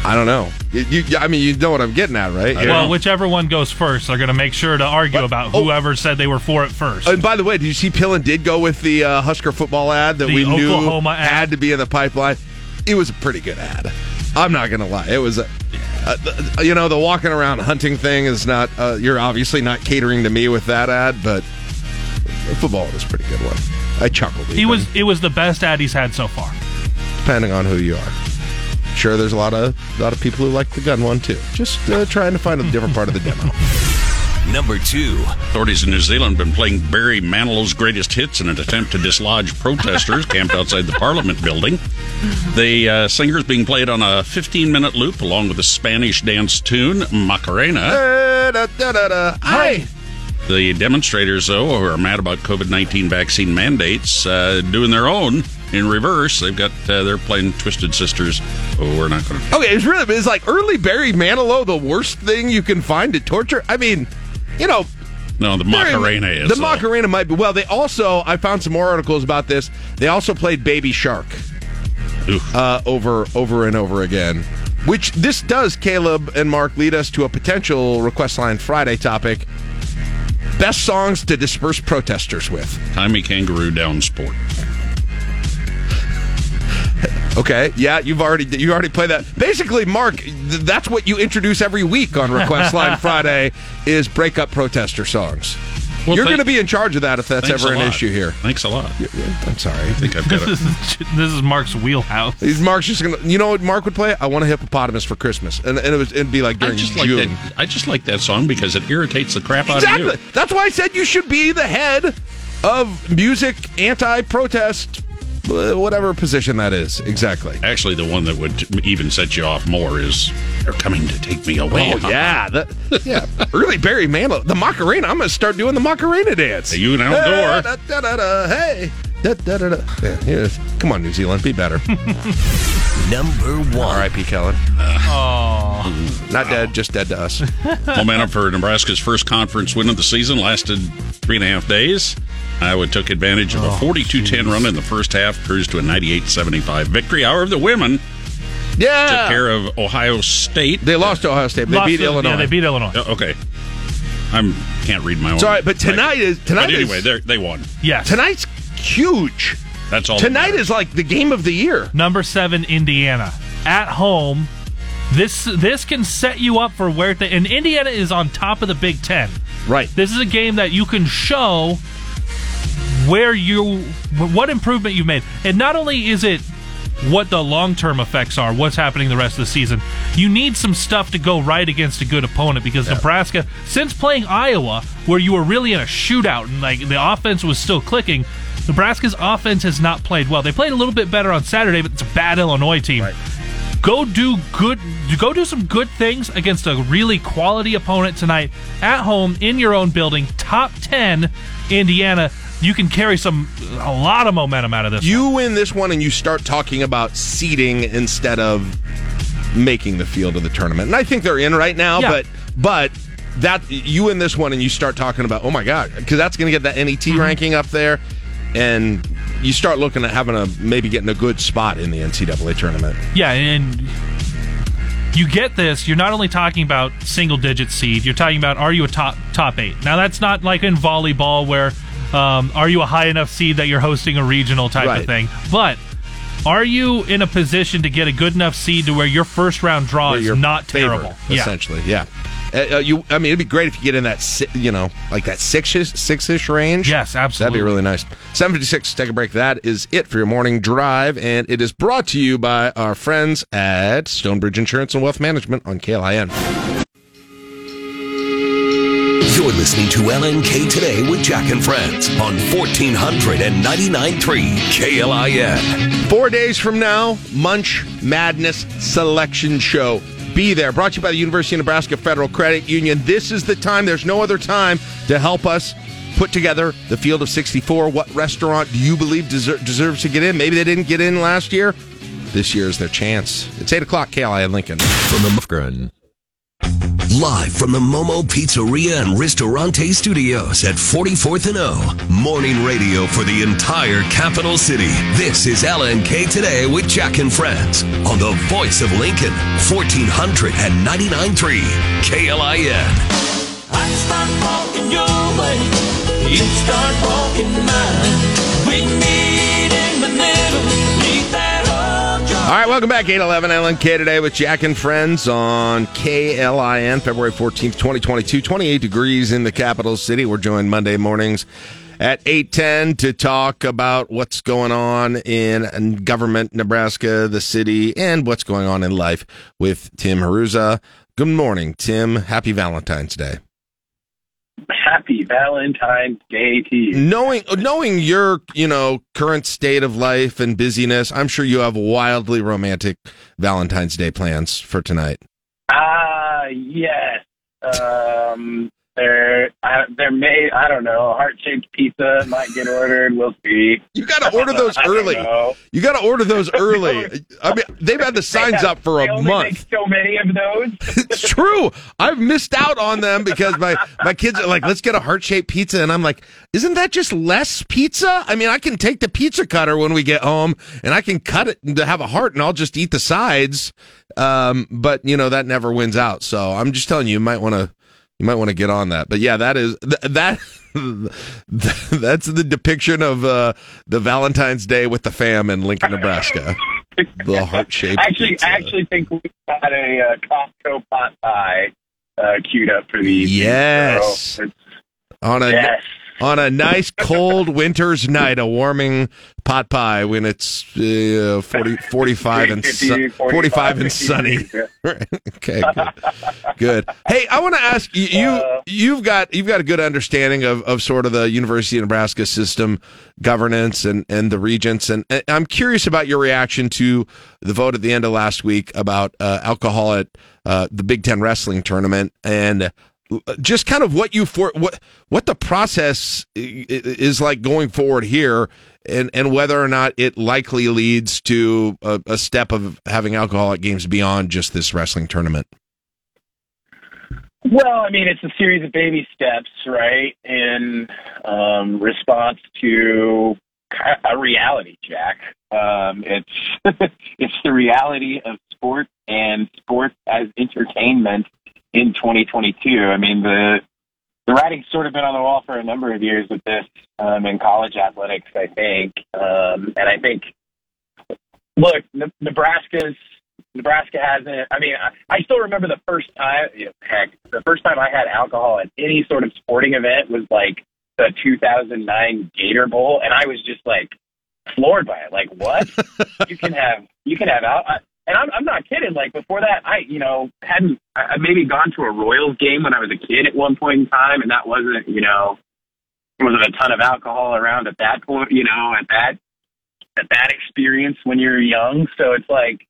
I don't know. You, you, I mean, you know what I'm getting at, right? Well, know. whichever one goes first, they're going to make sure to argue about oh. whoever said they were for it first. And by the way, did you see Pillen did go with the uh, Husker football ad that The we knew ad. had to be in the pipeline? It was a pretty good ad. I'm not gonna lie. It was, a, uh, the- you know, the walking around hunting thing is not. Uh, you're obviously not catering to me with that ad, but the football was a pretty good one. I chuckled. he even, was it was the best ad he's had so far. depending on who you are. Sure, there's a lot of a lot of people who like the gun one too. Just uh, trying to find a different part of the demo. Number two. Authorities in New Zealand have been playing Barry Manilow's greatest hits in an attempt to dislodge protesters camped outside the Parliament building. The uh, singer is being played on a 15 minute loop along with a Spanish dance tune, Macarena. Da, da, da, da, da. Hi. The demonstrators, though, who are mad about COVID 19 vaccine mandates, uh, doing their own in reverse. They've got, uh, they're playing Twisted Sisters. Oh, we're not going to. Okay, it's really it's like early Barry Manilow the worst thing you can find to torture. I mean, you know, No, the Macarena is. the though. Macarena might be. Well, they also I found some more articles about this. They also played Baby Shark uh, over over and over again. Which this does, Caleb and Mark, lead us to a potential request line Friday topic: best songs to disperse protesters with. Tie Me Kangaroo Down Sport. Okay, yeah, you've already you already played that. Basically, Mark, th- that's what you introduce every week on Request Line Friday is breakup protester songs. Well, You're going to be in charge of that if that's ever an issue here. Thanks a lot. I'm sorry. I think I've got This it. is this is Mark's wheelhouse. He's Mark's just gonna. You know what Mark would play? I want a hippopotamus for Christmas, and, and it was it'd be like I during just like June. that. I just like that song because it irritates the crap out of you. That's why I said you should be the head of music anti-protest Uh, whatever position that is, exactly. Actually, the one that would even set you off more is they're coming to take me away. Oh yeah, that, yeah. Early Barry Manilow, the Macarena. I'm gonna start doing the Macarena dance. You and Al Da, da, da, da, da, Hey. Da, da, da, da. Yeah, here it is. Come on, New Zealand, be better. Number one. R.I.P. Kellen. Oh, Not dead, just dead to us. Momentum for Nebraska's first conference win of the season lasted three and a half days. Iowa took advantage of a 42 10 run in the first half, cruised to a 98 75 victory. However, the women yeah. took care of Ohio State. They lost to Ohio State. They Lost beat to- Illinois. Yeah, they beat Illinois. Oh, okay. I'm can't read my own. It's all right, but tonight is tonight But anyway, is they they won. Yes. tonight's huge. That's all. that Tonight matters. is like the game of the year. Number seven, Indiana at home. This this can set you up for where they, and Indiana is on top of the Big Ten. Right. This is a game that you can show where you what improvement you've made, and not only is it what the long term effects are, what's happening the rest of the season. You need some stuff to go right against a good opponent because Nebraska, since playing Iowa, where you were really in a shootout and like the offense was still clicking, Nebraska's offense has not played well. They played a little bit better on Saturday, but it's a bad Illinois team. Go do good. Go do some good things against a really quality opponent tonight at home in your own building. Top ten, Indiana. You can carry some a lot of momentum out of this. You win this one, and you start talking about seeding instead of making the field of the tournament. And I think they're in right now, Yeah. but but that you win this one, and you start talking about oh my god, because that's going to get that NET Mm-hmm. ranking up there, and you start looking at having a maybe getting a good spot in the NCAA tournament. Yeah, and you get this. You're not only talking about single digit seed. You're talking about are you a top top eight? Now that's not like in volleyball where um, are you a high enough seed that you're hosting a regional type Right. of thing, but. Are you in a position to get a good enough seed to where your first round draw Where is not favored, terrible? Essentially. Yeah. Uh, uh, you, I mean, it'd be great if you get in that, you know, like that six six ish range. Yes, absolutely. That'd be really nice. Seven fifty six. Take a break. That is it for your morning drive, and it is brought to you by our friends at Stonebridge Insurance and Wealth Management on KLIN. You're listening to LNK Today with Jack and Friends on 1499.3 KLIN. Four days from now, Munch Madness Selection Show. Be there. Brought to you by the University of Nebraska Federal Credit Union. This is the time. There's no other time to help us put together the field of 64. What restaurant do you believe deser- deserves to get in? Maybe they didn't get in last year. This year is their chance. It's 8 o'clock, KLI Lincoln. From the Mufgren. Live from the Momo Pizzeria and Ristorante Studios at 44th and O. Morning radio for the entire capital city. This is LNK Today with Jack and Friends on the voice of Lincoln, 1499.3 KLIN. I start walking your way, you start walking mine. We meet in the middle, All right, welcome back. 811 LNK today with Jack and Friends on KLIN, February 14th, 2022. 28 degrees in the capital city. We're joined Monday mornings at 810 to talk about what's going on in government, Nebraska, the city, and what's going on in life with Tim Hruza. Good morning, Tim. Happy Valentine's Day. Happy Valentine's Day to you. Knowing knowing your, you know, current state of life and busyness, I'm sure you have wildly romantic Valentine's Day plans for tonight. Ah, yes. Um, there, I, there may, I don't know, a heart shaped pizza might get ordered. We'll see. You got to order those early. You got to order those early. I mean, they've had the signs up for a month. so many of those. It's true. I've missed out on them because my my kids are like, "Let's get a heart shaped pizza," and I'm like, "Isn't that just less pizza?" I mean, I can take the pizza cutter when we get home, and I can cut it to have a heart, and I'll just eat the sides. Um, but you know that never wins out. So I'm just telling you, you might want to you might want to get on that. But yeah, that is th- that. That's the depiction of uh, the Valentine's Day with the fam in Lincoln, Nebraska. The heart shaped. actually, I actually think we got a uh, Costco pot pie uh, queued up for these. Yes. So on a yes. On a nice cold winter's night, a warming pot pie when it's uh, 40, 45 and su- 45 and sunny. okay, good. good. Hey, I want to ask you, you you've got you've got a good understanding of, of sort of the University of Nebraska system governance and, and the regents and, and I'm curious about your reaction to the vote at the end of last week about uh, alcohol at uh, the Big Ten wrestling tournament and just kind of what you for what what the process is like going forward here and and whether or not it likely leads to a, a step of having alcoholic games beyond just this wrestling tournament Well, I mean, it's a series of baby steps, right? In um, response to a reality, Jack. Um, it's it's the reality of sport and sports as entertainment in 2022. I mean, the the writing's sort of been on the wall for a number of years with this um, in college athletics, I think, um, and I think look, Ne- Nebraska's Nebraska hasn't. I mean, I, I still remember the first time. You know, heck, the first time I had alcohol at any sort of sporting event was like the 2009 Gator Bowl, and I was just like floored by it. Like, what? you can have you can have I- and I'm, I'm not kidding. Like before that, I you know hadn't I maybe gone to a Royals game when I was a kid at one point in time, and that wasn't you know wasn't a ton of alcohol around at that point. You know, at that at that experience when you're young. So it's like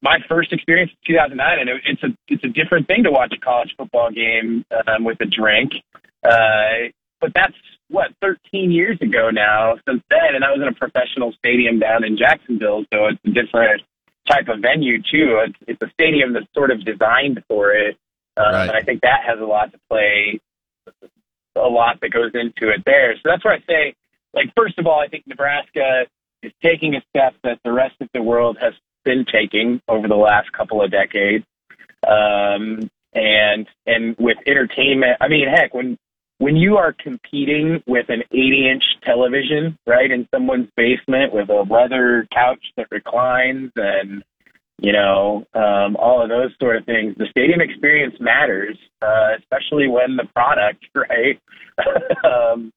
my first experience in 2009, and it, it's a it's a different thing to watch a college football game um, with a drink. Uh, but that's what 13 years ago now since then, and I was in a professional stadium down in Jacksonville, so it's a different type of venue too. It's, it's a stadium that's sort of designed for it, um, and I think that has a lot to play, a lot that goes into it there. So that's where I say, like, first of all, I think Nebraska is taking a step that the rest of the world has been taking over the last couple of decades. Um, and and with entertainment, I mean, heck, when when you are competing with an 80 inch television, right, in someone's basement with a leather couch that reclines and you know um, all of those sort of things, the stadium experience matters, uh, especially when the product, right. um,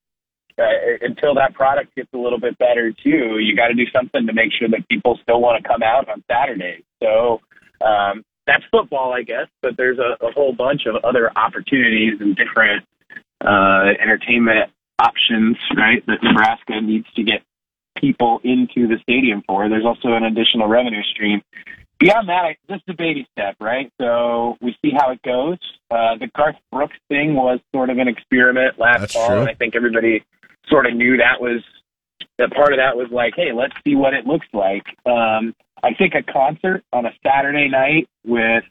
uh, until that product gets a little bit better too, you got to do something to make sure that people still want to come out on Saturdays. So um, that's football, I guess, but there's a, a whole bunch of other opportunities and different uh, entertainment options, right? That Nebraska needs to get people into the stadium for. There's also an additional revenue stream. Beyond that, I, this is a baby step, right? So we see how it goes. Uh, the Garth Brooks thing was sort of an experiment last That's fall, true. and I think everybody sort of knew that was that part of that was like, hey, let's see what it looks like. Um, I think a concert on a Saturday night with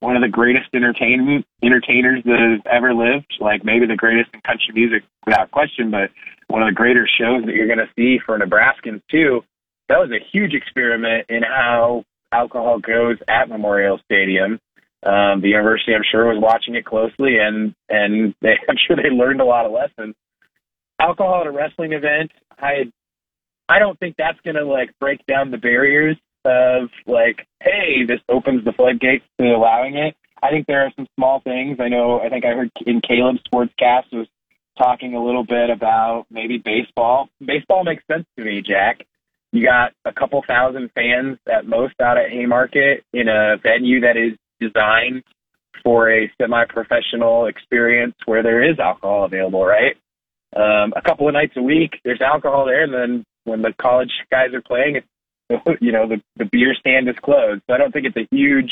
one of the greatest entertainment entertainers that has ever lived, like maybe the greatest in country music without question, but one of the greater shows that you're going to see for Nebraskans too. That was a huge experiment in how alcohol goes at Memorial Stadium. Um, the university, I'm sure, was watching it closely, and and they, I'm sure they learned a lot of lessons. Alcohol at a wrestling event, I I don't think that's going to like break down the barriers of like, hey, this opens the floodgates to allowing it. I think there are some small things. I know. I think I heard in Caleb's sportscast was talking a little bit about maybe baseball. Baseball makes sense to me, Jack. You got a couple thousand fans at most out at Haymarket in a venue that is designed for a semi-professional experience where there is alcohol available, right? Um, a couple of nights a week, there's alcohol there, and then when the college guys are playing, it's, you know, the, the beer stand is closed. So I don't think it's a huge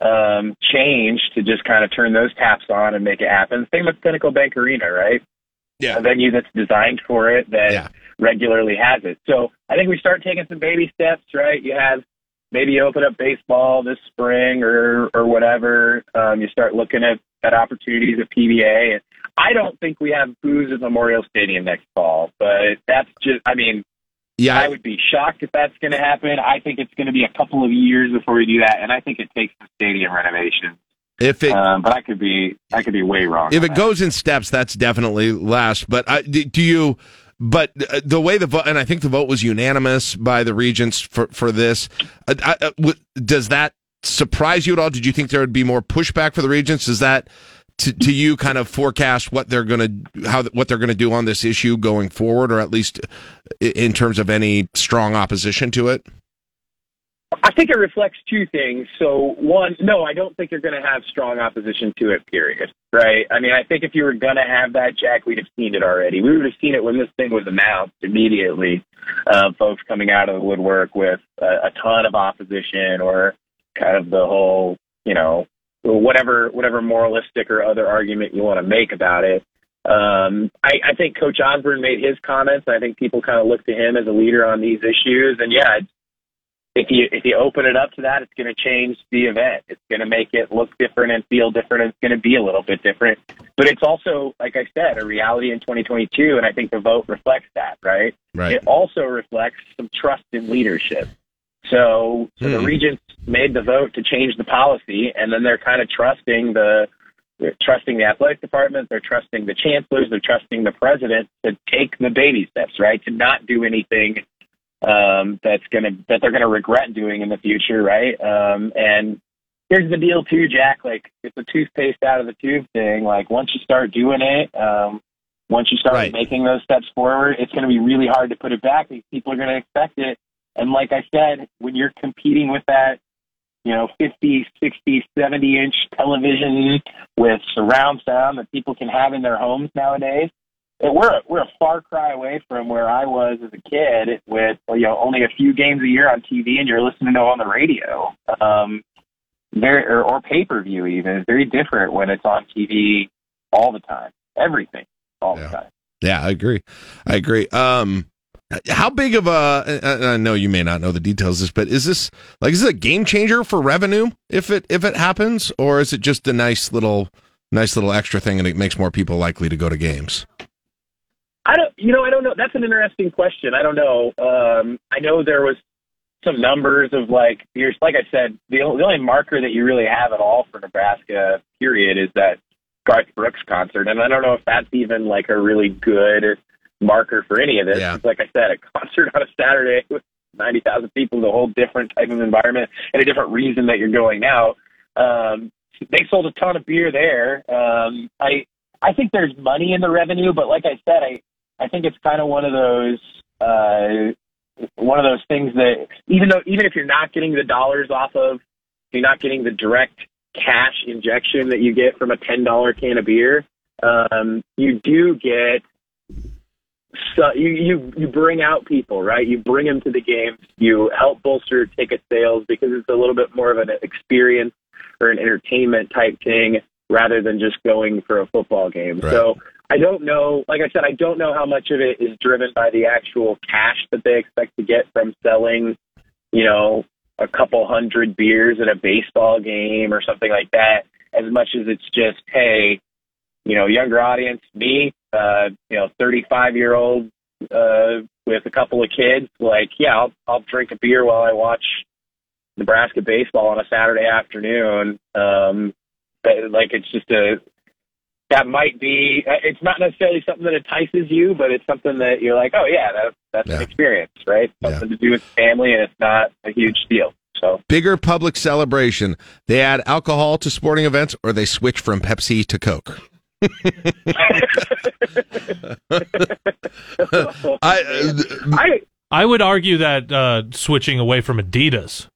um, change to just kind of turn those taps on and make it happen. Same with Pinnacle Bank Arena, right? Yeah. A venue that's designed for it that regularly has it. So I think we start taking some baby steps, right? You have maybe you open up baseball this spring or or whatever. Um, you start looking at, at opportunities at PBA. And I don't think we have booze at Memorial Stadium next fall, but that's just, I mean, yeah, I would be shocked if that's going to happen. I think it's going to be a couple of years before we do that, and I think it takes some stadium renovation. If it, um, but I could be, I could be way wrong. If it goes in steps, that's definitely last. But I, do you? But uh, the way the vote, and I think the vote was unanimous by the regents for for this. Uh, I, uh, does that surprise you at all? Did you think there would be more pushback for the regents? Does that to, to you kind of forecast what they're going to how what they're going to do on this issue going forward, or at least in terms of any strong opposition to it? I think it reflects two things. So, one, no, I don't think you're going to have strong opposition to it, period. Right? I mean, I think if you were going to have that, Jack, we'd have seen it already. We would have seen it when this thing was announced immediately. Uh, folks coming out of the woodwork with a, a ton of opposition or kind of the whole, you know, whatever whatever moralistic or other argument you want to make about it. Um, I, I think Coach Osborne made his comments. I think people kind of look to him as a leader on these issues. And yeah, if you if you open it up to that, it's going to change the event. It's going to make it look different and feel different. It's going to be a little bit different. But it's also, like I said, a reality in 2022, and I think the vote reflects that. Right. Right. It also reflects some trust in leadership. So, so the Hmm. regents made the vote to change the policy, and then they're kind of trusting the they're trusting the athletic department, they're trusting the chancellors, they're trusting the president to take the baby steps, right? To not do anything um, that's gonna that they're gonna regret doing in the future, right? Um, and here's the deal too, Jack. Like it's a toothpaste out of the tube thing. Like once you start doing it, um, once you start Right. making those steps forward, it's going to be really hard to put it back. because People are going to expect it. And like I said, when you're competing with that, you know, 50, 60, 70 inch television with surround sound that people can have in their homes nowadays, we're we're a far cry away from where I was as a kid with you know only a few games a year on TV and you're listening to it on the radio. Um, very or, or pay per view even It's very different when it's on TV all the time. Everything all the time. Yeah, I agree. I agree. Um, how big of a? and know you may not know the details of this, but is this like is this a game changer for revenue if it if it happens, or is it just a nice little nice little extra thing and it makes more people likely to go to games? I don't, you know, I don't know. That's an interesting question. I don't know. Um, I know there was some numbers of like, years. like I said, the, only- the only marker that you really have at all for Nebraska, period, is that Garth Brooks concert. And I don't know if that's even like a really good marker for any of this. Yeah. Like I said, a concert on a Saturday with 90,000 people is a whole different type of environment and a different reason that you're going out. Um, they sold a ton of beer there. Um, I, I think there's money in the revenue, but like I said, I, I think it's kind of one of those uh, one of those things that even though even if you're not getting the dollars off of, you're not getting the direct cash injection that you get from a ten dollar can of beer. Um, you do get so you you you bring out people right. You bring them to the games. You help bolster ticket sales because it's a little bit more of an experience or an entertainment type thing rather than just going for a football game. Right. So I don't know. Like I said, I don't know how much of it is driven by the actual cash that they expect to get from selling, you know, a couple hundred beers at a baseball game or something like that, as much as it's just, hey, you know, younger audience, me, uh, you know, 35 year old, uh, with a couple of kids, like, yeah, I'll, I'll drink a beer while I watch Nebraska baseball on a Saturday afternoon. Um, but, like, it's just a, that might be, it's not necessarily something that entices you, but it's something that you're like, oh yeah, that, that's an experience, right? Something to do with family and it's not a huge deal. So Bigger public celebration. They add alcohol to sporting events, or they switch from Pepsi to Coke. I I would argue that uh, switching away from Adidas.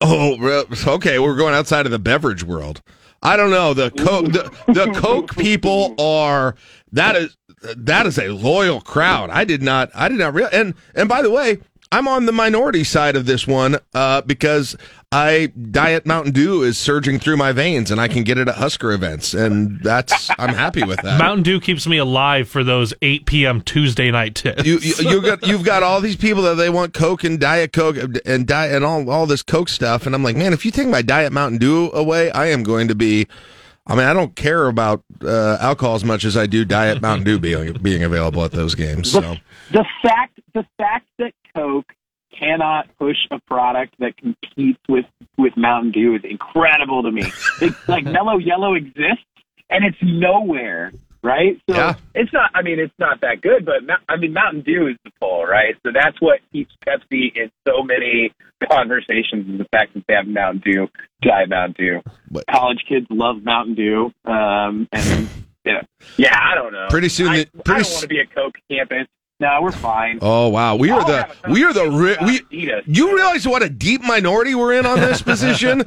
Oh, okay. We're going outside of the beverage world. I don't know. The Coke, the, the Coke people are that is that is a loyal crowd. I did not, I did not real. And and by the way, I'm on the minority side of this one uh, because I Diet Mountain Dew is surging through my veins, and I can get it at Husker events, and that's I'm happy with that. Mountain Dew keeps me alive for those 8 p.m. Tuesday night tips. you, you you got you've got all these people that they want Coke and Diet Coke and diet and all all this Coke stuff, and I'm like, man, if you take my Diet Mountain Dew away, I am going to be. I mean, I don't care about uh, alcohol as much as I do Diet Mountain Dew being being available at those games. So the fact the fact that Coke cannot push a product that competes with with Mountain Dew is incredible to me. It's like Mellow Yellow exists and it's nowhere right? So Yeah. it's not. I mean, it's not that good, but I mean, Mountain Dew is the pull, right? So that's what keeps Pepsi in so many conversations is the fact that they have Mountain Dew, Diet Mountain Dew. But- College kids love Mountain Dew, um, and yeah, yeah, I don't know. Pretty soon I, the- I pretty don't s- want to be a Coke campus. No, we're fine. Oh wow, we are the we are the ri- we. You realize what a deep minority we're in on this position?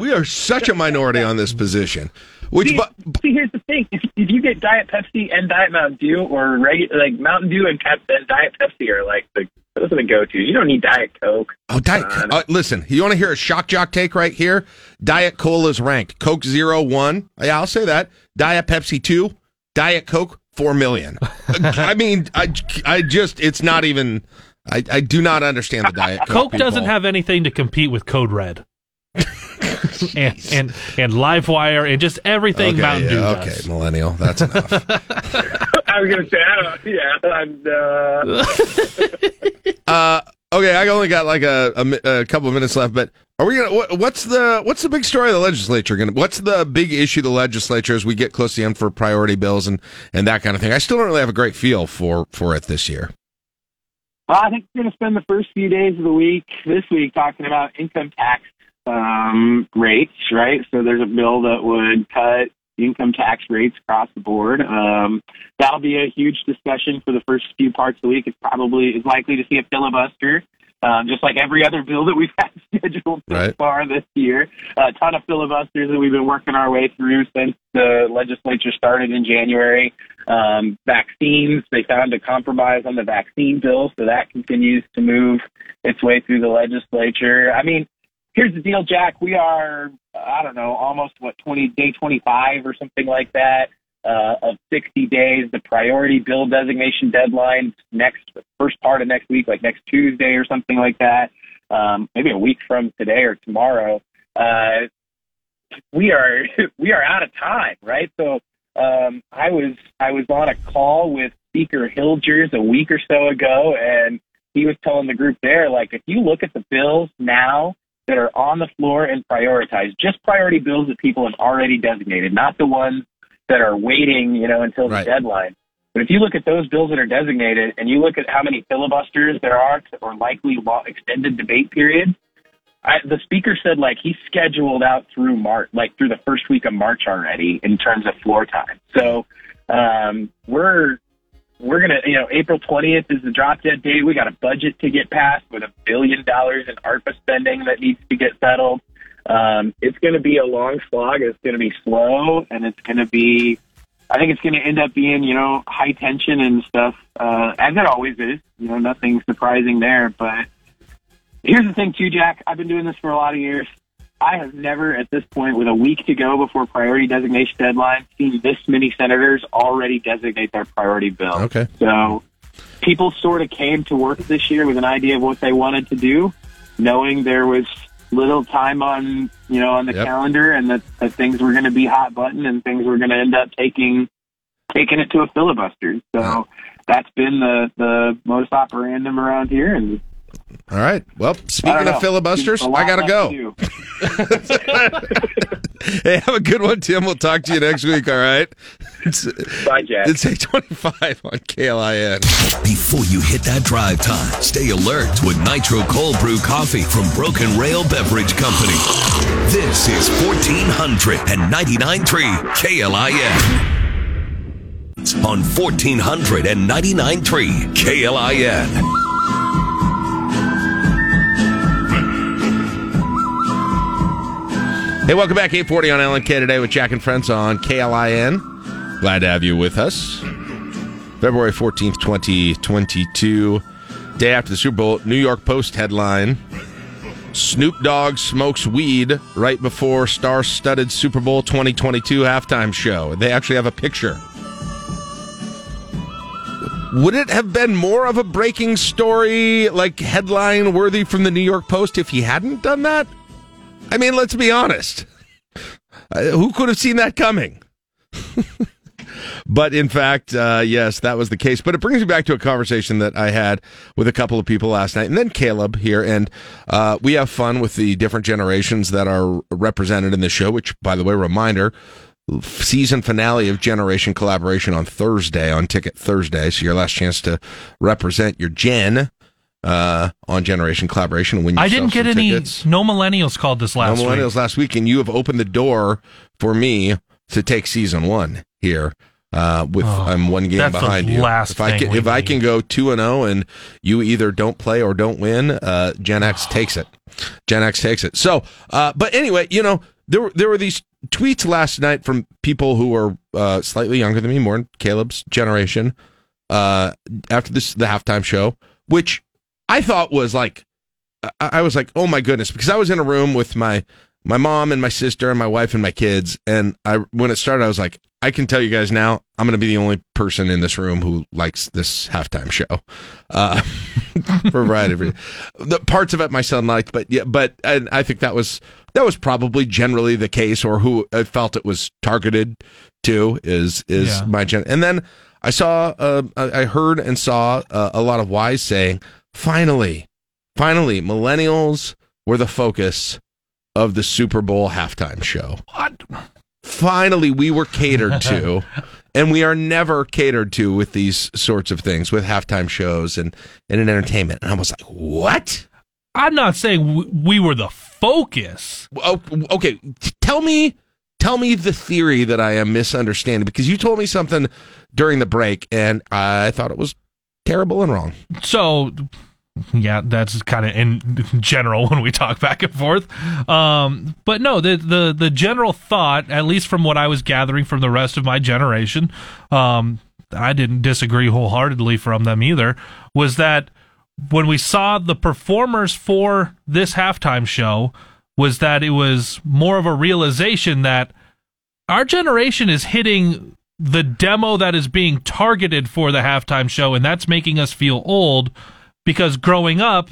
we are such a minority on this position. Which, See, but see, here's the thing: if, if you get Diet Pepsi and Diet Mountain Dew, or regular like Mountain Dew and, Pep- and Diet Pepsi are like the those are the go to. You don't need Diet Coke. oh, diet. Uh, listen, you want to hear a shock jock take right here? Diet Cola is ranked. Coke Zero one. Yeah, I'll say that. Diet Pepsi two. Diet Coke four million. I mean, I, I just it's not even. I, I do not understand the Diet Coke. Coke doesn't have anything to compete with Code Red. and, and and Livewire and just everything Okay, Mountain Dew yeah, does. okay, millennial. That's enough. I was gonna say, I don't know. Yeah, and, uh, Uh, okay, I only got like a, a, a couple of minutes left, but are we gonna? What, what's the what's the big story of the legislature gonna? What's the big issue of the legislature as we get close to the end for priority bills and and that kind of thing? I still don't really have a great feel for for it this year. well, I think we're gonna spend the first few days of the week this week talking about income tax um, rates, right? So there's a bill that would cut income tax rates across the board. Um, that'll be a huge discussion for the first few parts of the week. It's probably is likely to see a filibuster. Um, just like every other bill that we've had scheduled so Right. far this year, a ton of filibusters that we've been working our way through since the legislature started in January. Um, vaccines, they found a compromise on the vaccine bill, so that continues to move its way through the legislature. I mean, here's the deal, Jack. We are, I don't know, almost what twenty day twenty five or something like that uh, of sixty days. The priority bill designation deadline next first part of next week, like next Tuesday or something like that. Um, maybe a week from today or tomorrow. Uh, we are we are out of time, right? So um, I was I was on a call with Speaker Hilgers a week or so ago, and he was telling the group there, like, if you look at the bills now that are on the floor and prioritized, just priority bills that people have already designated, not the ones that are waiting, you know, until Right. the deadline. But if you look at those bills that are designated, and you look at how many filibusters there are or likely law, extended debate periods, I, the speaker said like he scheduled out through March, like through the first week of March already in terms of floor time. So um, we're we're gonna, you know, April twentieth is the drop dead date. We got a budget to get passed with a billion dollars in ARPA spending that needs to get settled. Um, it's going to be a long slog. It's going to be slow, and it's going to be. I think it's going to end up being, you know, high tension and stuff, uh, as it always is. You know, nothing surprising there. But here's the thing, too, Jack. I've been doing this for a lot of years. I have never, at this point, with a week to go before priority designation deadline, seen this many senators already designate their priority bill. Okay. So people sort of came to work this year with an idea of what they wanted to do, knowing there was little time on you know on the Yep. calendar and that, that things were going to be hot button and things were going to end up taking taking it to a filibuster. So that's been the the modus operandum around here, and All right. Well, speaking of filibusters, I gotta go. to do. Hey, have a good one, Tim. We'll talk to you next week. All right. It's, Bye, Jack. it's eight twenty-five on KLIN. Before you hit that drive time, stay alert with Nitro Cold Brew Coffee from Broken Rail Beverage Company. This is 1499.3 KLIN. On 1499.3 KLIN. Hey, welcome back. 840 on LNK today with Jack and Friends on KLIN. Glad to have you with us. February 14th, 2022. Day after the Super Bowl, New York Post headline Snoop Dogg smokes weed right before star studded Super Bowl 2022 halftime show. They actually have a picture. Would it have been more of a breaking story, like headline worthy from the New York Post if he hadn't done that? I mean, let's be honest. Uh, who could have seen that coming? but in fact, uh, yes, that was the case. But it brings me back to a conversation that I had with a couple of people last night, and then Caleb here, and uh, we have fun with the different generations that are represented in the show. Which, by the way, reminder. season finale of Generation Collaboration on Thursday on Ticket Thursday. So your last chance to represent your gen uh, on Generation Collaboration. Win I didn't get any. tickets. No millennials called this last no week. millennials last week, and you have opened the door for me to take season one here. Uh, with I'm one game Oh, behind you. last if I can, if I can go two and zero, and you either don't play or don't win, uh, Gen X takes it. Gen X takes it. So, uh, but anyway, you know, there were there were these tweets last night from people who are uh, slightly younger than me, more in Caleb's generation, uh, after this the halftime show, which I thought was like I, I was like, oh my goodness, because I was in a room with my my mom and my sister and my wife and my kids, and I when it started, I was like, I can tell you guys now, I'm going to be the only person in this room who likes this halftime show, uh, for a variety of reasons. The parts of it my son liked, but yeah, but and I think that was that was probably generally the case, or who I felt it was targeted to is is Yeah. my gen. And then I saw, uh, I I heard and saw uh, a lot of wise saying, finally, finally, millennials were the focus of the Super Bowl halftime show. What? Finally, we were catered to, and we are never catered to with these sorts of things, with halftime shows and, and in entertainment. And I was like, what? I'm not saying we were the focus. Oh, okay, tell me, tell me the theory that I am misunderstanding because you told me something during the break, and I thought it was terrible and wrong. So, yeah, that's kind of in general when we talk back and forth. Um, but no, the, the the general thought, at least from what I was gathering from the rest of my generation, um, I didn't disagree wholeheartedly from them either, was that when we saw the performers for this halftime show, was that it was more of a realization that our generation is hitting the demo that is being targeted for the halftime show, and that's making us feel old because growing up,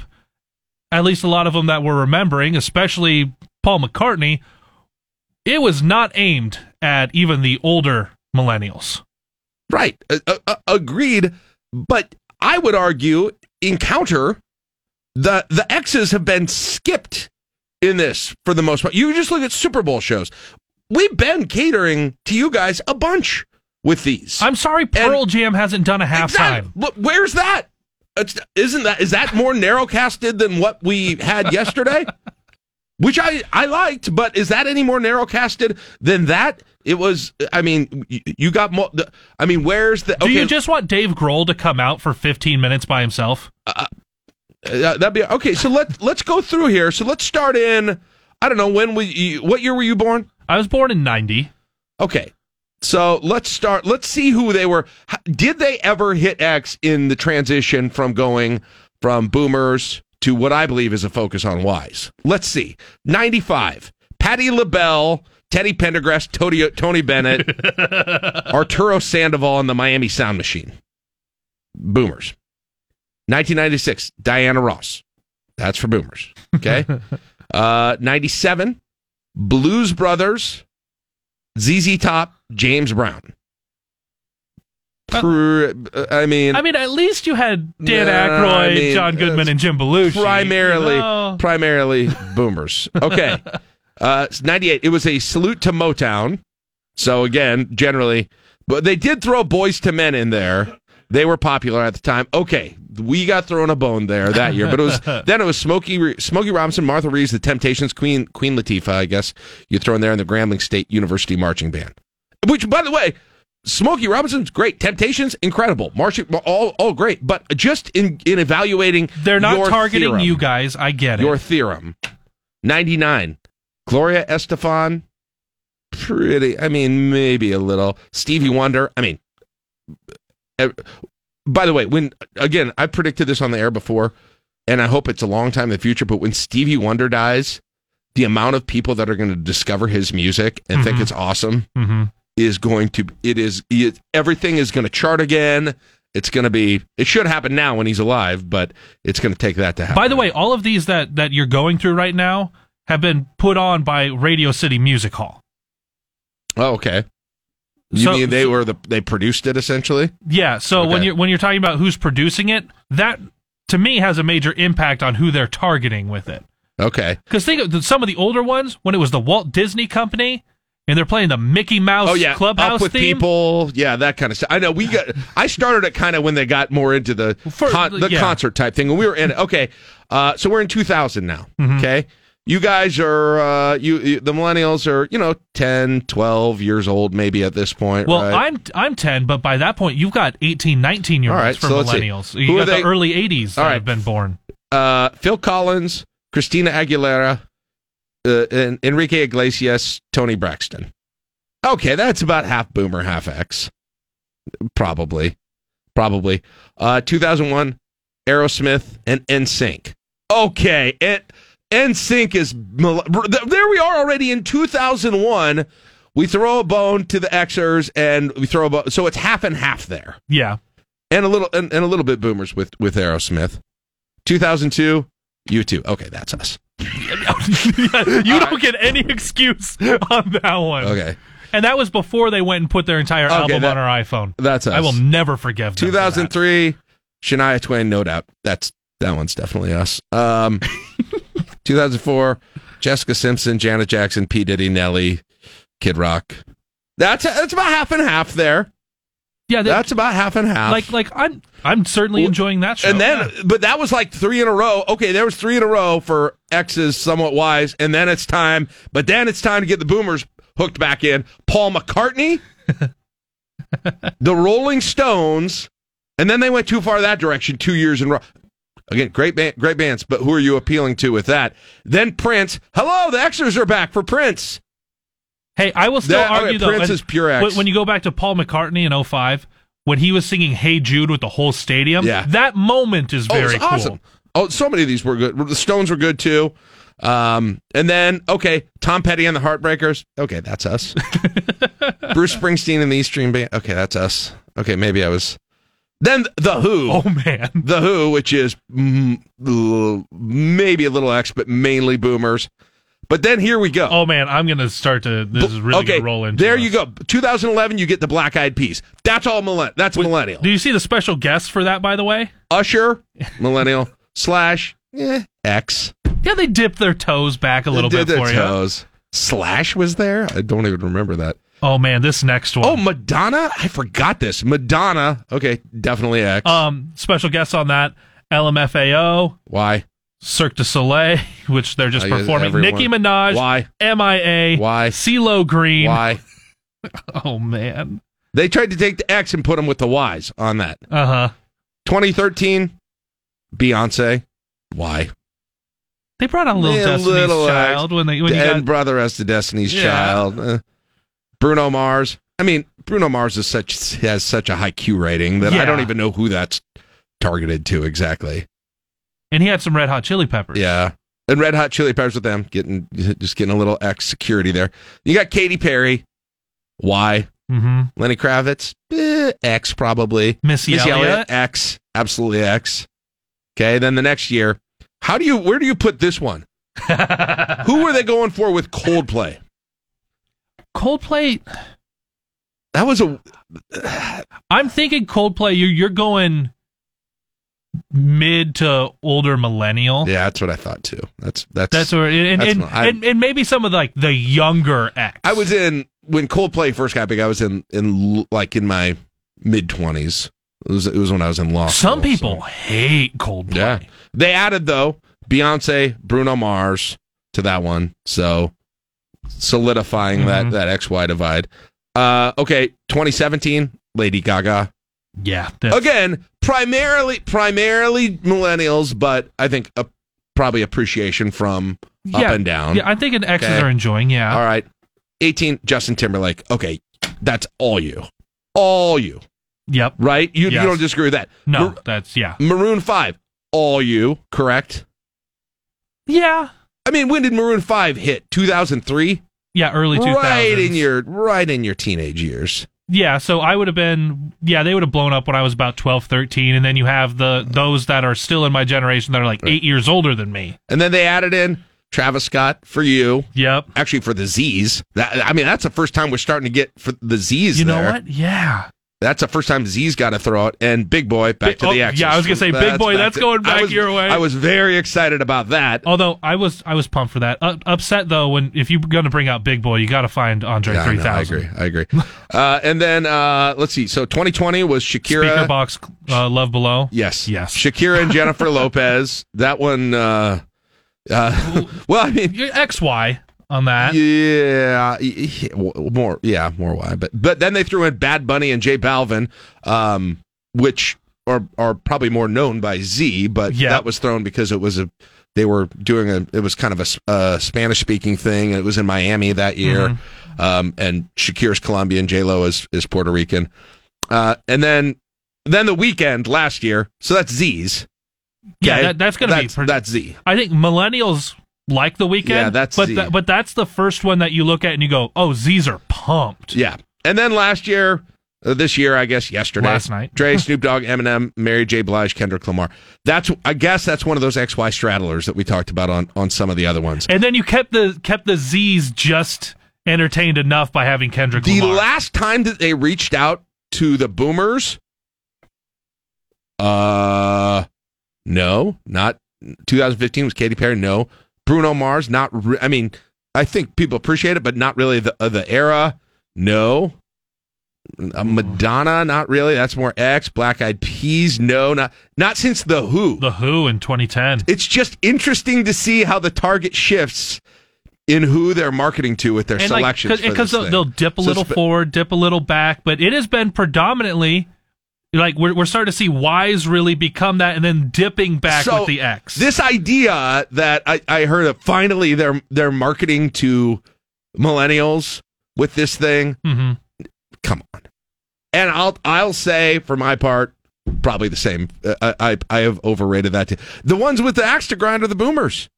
at least a lot of them that we're remembering, especially Paul McCartney, it was not aimed at even the older millennials. Right. Uh, uh, agreed. But I would argue, encounter the the X's have been skipped in this for the most part. You just look at Super Bowl shows. We've been catering to you guys a bunch with these. I'm sorry, Pearl Jam hasn't done a halftime. Exactly. Where's that? It's, isn't that is that more narrowcasted than what we had yesterday? Which I I liked, but is that any more narrowcasted than that? It was. I mean, you, you got more. the- I mean, where's the? Do you just want Dave Grohl to come out for 15 minutes by himself? Uh, that'd be okay. So let let's go through here. So let's start in. I don't know when we. you- What year were you born? I was born in '90. Okay. So let's start. Let's see who they were. Did they ever hit X in the transition from going from boomers to what I believe is a focus on Y's? Let's see. 95. Patti LaBelle, Teddy Pendergrass, Tony, Tony Bennett, Arturo Sandoval, and the Miami Sound Machine. Boomers. 1996. Diana Ross. That's for boomers. Okay. uh, 97. Blues Brothers. ZZ Top, James Brown. Pr- I mean, I mean, at least you had Dan Aykroyd, I mean, John Goodman, and Jim Belushi. primarily, you know? primarily boomers. Okay, uh, 98. It was a salute to Motown. So again, generally, but they did throw Boyz II Men in there. They were popular at the time. Okay, we got thrown a bone there that year, but it was then it was Smokey Smokey Robinson, Martha Reeves, The Temptations, Queen Queen Latifah. I guess you throw in there in the Grambling State University Marching Band. Which, by the way, Smokey Robinson's great. Temptations, incredible. Marching, all all great. But just in in evaluating, They're not targeting theorem, you guys. I get it. Your theorem, ninety nine. Gloria Estefan, pretty. I mean, maybe a little. Stevie Wonder. I mean, by the way, when again, I predicted this on the air before, and I hope it's a long time in the future. But when Stevie Wonder dies, the amount of people that are going to discover his music and think Mhm. it's awesome Mhm. is going to. It is. It, everything is going to chart again. It's going to be. It should happen now when he's alive, but it's going to take that to happen. By the way, all of these that that you're going through right now have been put on by Radio City Music Hall. Oh, okay. You So- mean they were the they produced it essentially? Yeah. So when you're when you're talking about who's producing it, that to me has a major impact on who they're targeting with it. Okay. Because think of some of the older ones when it was the Walt Disney Company. and they're playing the Mickey Mouse Oh yeah, clubhouse up with theme. people. Yeah, that kind of stuff. I know we got. I started it kind of when they got more into the For- con- the yeah. concert type thing. When we were in it. Okay, uh, so we're in 2000 now. Mm-hmm. Okay, you guys are uh, you, you the millennials are you know 10, 12 years old maybe at this point. Well, right? I'm I'm 10, but by that point you've got 18, 19 year olds right, for so millennials. You got the early 80s that All right. have been born. uh, Phil Collins, Christina Aguilera, uh, and Enrique Iglesias, Toni Braxton. Okay, that's about half boomer, half X. Probably. Probably. Uh, 2001, Aerosmith and NSYNC. Okay, and NSYNC is. There we are already in 2001. We throw a bone to the Xers and we throw a bone. So it's half and half there Yeah. and a little and, and a little bit boomers with with Aerosmith. 2002, U2. Okay, that's us. you don't get any excuse on that one. Okay, And that was before they went and put their entire Okay, album that- on our iPhone. that's us. I will never forgive them. for that. 2003, Shania Twain, no doubt. That's that one's definitely us. Um, 2004, Jessica Simpson, Janet Jackson, P Diddy, Nelly, Kid Rock. That's that's about half and half there. Yeah, that- That's about half and half. like like I'm I'm certainly enjoying that show. and then, but that was like three in a row. Okay, there was three in a row for X's somewhat wise, and then it's time. But then it's time to get the Boomers hooked back in. Paul McCartney, the Rolling Stones, and then they went too far that direction two years in a row. Again, great band, great bands, but who are you appealing to with that? Then Prince. Hello, the Xers are back for Prince. Hey, I will still That- okay, argue though. Prince is pure X. When, when you go back to Paul McCartney in 05, when he was singing "Hey Jude" with the whole stadium, Yeah. that moment is Oh, very cool. awesome. Oh, so many of these were good. The Stones were good too. Um, and then okay, Tom Petty and the Heartbreakers. Okay, that's us. Bruce Springsteen and the East Stream Band. Okay, that's us. Okay, maybe I was. Then the Who. Oh man, The Who, which is mm, maybe a little X, but mainly Boomers. But then here we go. oh man, I'm gonna start to. This is really okay, gonna roll into. there us. you go. 2011, you get the Black Eyed Peas. That's all millenn. That's millennial. Do you see the special guest for that? By the way, Usher, millennial slash eh, X. yeah, they dipped their toes back a little They bit did for their you. toes. Slash was there. I don't even remember that. Oh man, this next one. Oh, Madonna. I forgot this. Madonna. Okay, definitely X. Um, special guests on that: LMFAO, Why? Cirque du Soleil, which they're just performing. everyone- Nicki Minaj, Why? MIA, Why? CeeLo Green. Why? Oh man. They tried to take the X and put them with the Y's on that. Uh huh. 2013, Beyonce. Why? They brought on Little Destiny's Little X. Child when they when you got brother as to Destiny's Yeah. Child. Uh, Bruno Mars. I mean, Bruno Mars is such has such a high Q rating that I don't even know who that's targeted to exactly. and he had some Red Hot Chili Peppers. Yeah. And Red Hot Chili Peppers with them, getting just getting a little X security there. You got Katy Perry. Why? Mm-hmm. Lenny Kravitz. Eh, X probably. Missy Elliott? X. Absolutely X. Okay. Then the next year, how do you? Where do you put this one? Who were they going for with Coldplay? Coldplay. That was a. I'm thinking Coldplay. You're you're going mid to older millennial. Yeah, that's what I thought too. That's that's That's where and that's and, I- and and maybe some of like the younger X. I was in when Coldplay first got big. I was in in like in my mid twenties. It was it was when I was in law. Some school, people hate Coldplay. Yeah. They added though Beyonce, Bruno Mars to that one, so solidifying Mhm. that that XY divide. Uh okay, 2017, Lady Gaga. Yeah. Again, primarily primarily millennials, but I think a, probably appreciation from up and down. Yeah, I think thinking X's Okay. are enjoying. Yeah. All right. 18 Justin Timberlake. Okay, that's all you. All you, Yep. right? You, Yes. you don't disagree with that. No, Mar- that's yeah. Maroon 5. All you, correct? Yeah. I mean, when did Maroon 5 hit? 2003? Yeah, early 2000s. Right in your right in your teenage years. Yeah, so I would have been yeah, they would have blown up when I was about 12, 13 and then you have the those that are still in my generation that are like 8 years older than me. And then they added in Travis Scott for you. Yep. Actually for the Z's. That I mean, that's the first time we're starting to get for the Z's You know there. what? Yeah. That's the first time Z's got to throw it. And Big Boi back Big- to the oh, X's. yeah, I was gonna say, Big Boi, that's to- going back was- your way. I was very excited about that. Although I was I was pumped for that. Uh, upset though when if you're going to bring out Big Boi, you got to find Andre Yeah, three thousand. I agree. I agree. uh, and then uh, let's see. So 2020 was Shakira. Speaker box, uh, love below. Yes. Yes. Shakira and Jennifer Lopez. That one. Uh, uh, well, I mean, X Y on that. Yeah, y- y- w- more. Yeah, more why. But but then they threw in Bad Bunny and J Balvin, um, which are are probably more known by Z. But Yeah. that was thrown because it was a they were doing a it was kind of a, Spanish speaking thing. and It was in Miami that year, Mm-hmm. um, and Shakira's Colombian, J Lo is is Puerto Rican, uh, and then then the Weeknd last year. So that's Z's. Yeah, Okay? that, that's going to be. Pretty- that's Z. I think millennials like the Weeknd. Yeah, that's but Z. tha- but that's the first one that you look at and you go, oh, Z's are pumped. Yeah. And then last year, uh, this year, I guess yesterday, Last night. Dre, Snoop Dogg, Eminem, Mary J. Blige, Kendrick Lamar. That's, I guess, that's one of those XY straddlers that we talked about on on some of the other ones. And then you kept the kept the Z's just entertained enough by having Kendrick Lamar. The Lamar. last time that they reached out to the Boomers, uh, no, not 2015 was Katy Perry. No, Bruno Mars. Not. Re- I mean, I think people appreciate it, but not really the uh, the era. No. Uh, Madonna, not really. That's more X. Black Eyed Peas, no, not not since the Who. the Who in 2010. It's just interesting to see how the target shifts in who they're marketing to with their and selections. because this they'll, they'll dip a So little forward, dip a little back, but it has been predominantly like we're we're starting to see Y's really become that, and then dipping back So, with the X. This idea that I, I heard that finally they're they're marketing to millennials with this thing. hmm Come on, and I'll I'll say for my part, probably the same. Uh, I I, I have overrated that. Too. The ones with the axe to grind are the boomers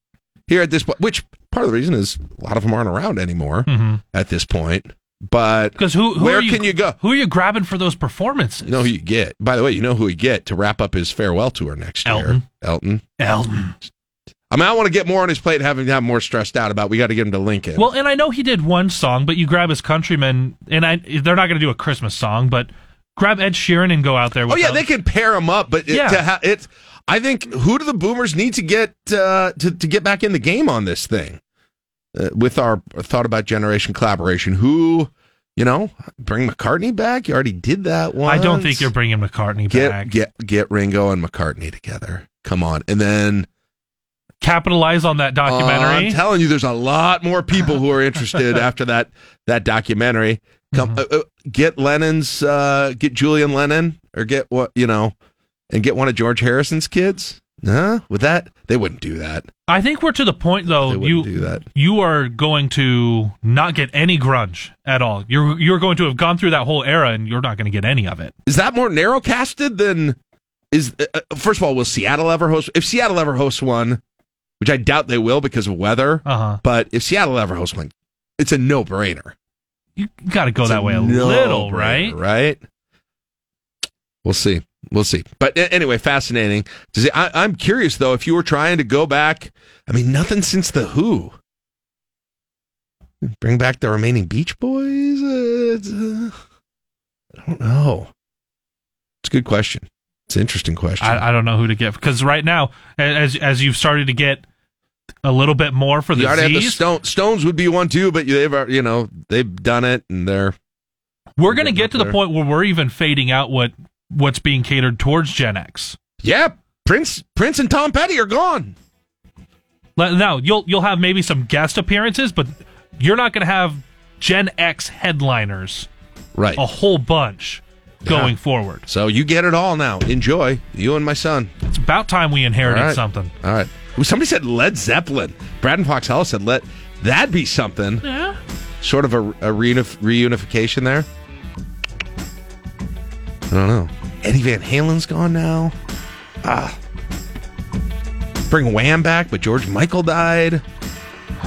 here at this point. Which part of the reason is a lot of them aren't around anymore at this point. But Because who, who where you, can you go? Who are you grabbing for those performances? You know who you get. By the way, you know who you get to wrap up his farewell tour next year. Elton. Elton. Elton. I mean, I want to get more on his plate, and have him have more stressed out about. We got to get him to Lincoln. Well, and I know he did one song, but you grab his countrymen, and I they're not going to do a Christmas song, but grab Ed Sheeran and go out there. with oh yeah, them. they can pair him up, but it, Yeah. ha- it's. I think who do the Boomers need to get uh, to to get back in the game on this thing? Uh, with our thought about generation collaboration, who you know bring McCartney back? You already did that one. I don't think you're bringing McCartney get back. get get Ringo and McCartney together. Come on, and then Capitalize on that documentary. I'm telling you, there's a lot more people who are interested after that that documentary. Come, Mm-hmm. uh, uh, get Lennon's, uh, get Julian Lennon, or get what you know, and get one of George Harrison's kids. Huh? With that, they wouldn't do that. I think we're to the point though. They wouldn't You do that. you are going to not get any grunge at all. You're you're going to have gone through that whole era, and you're not going to get any of it. Is that more narrow casted than is? Uh, uh, first of all, will Seattle ever host? If Seattle ever hosts one, which I doubt they will because of weather, Uh huh. but if Seattle ever hosts one, it's a no brainer. You got to go that way a little, right? Right. We'll see. We'll see. But anyway, fascinating to see. I, I'm curious though if you were trying to go back. I mean, nothing since the Who. Bring back the remaining Beach Boys. Uh, uh, I don't know. It's a good question. It's an interesting question. I, I don't know who to get because right now, as as you've started to get a little bit more for the you already have the Stone, Stones would be one too, but they've uh, you know they've done it and they're we're going to get to the point where we're even fading out what what's being catered towards Gen X. yeah. Prince Prince and Tom Petty are gone. Now you'll you'll have maybe some guest appearances, but you're not going to have Gen X headliners, Right. a whole bunch going Yeah. forward. So you get it all now. Enjoy you and my son. It's about time we inherited All right. something. All right. Somebody said Led Zeppelin. Brad and Fox Hell said let that'd be something. Yeah. Sort of a, a reunif- reunification there. I don't know. Eddie Van Halen's gone now. Ah. Bring Wham back, but George Michael died.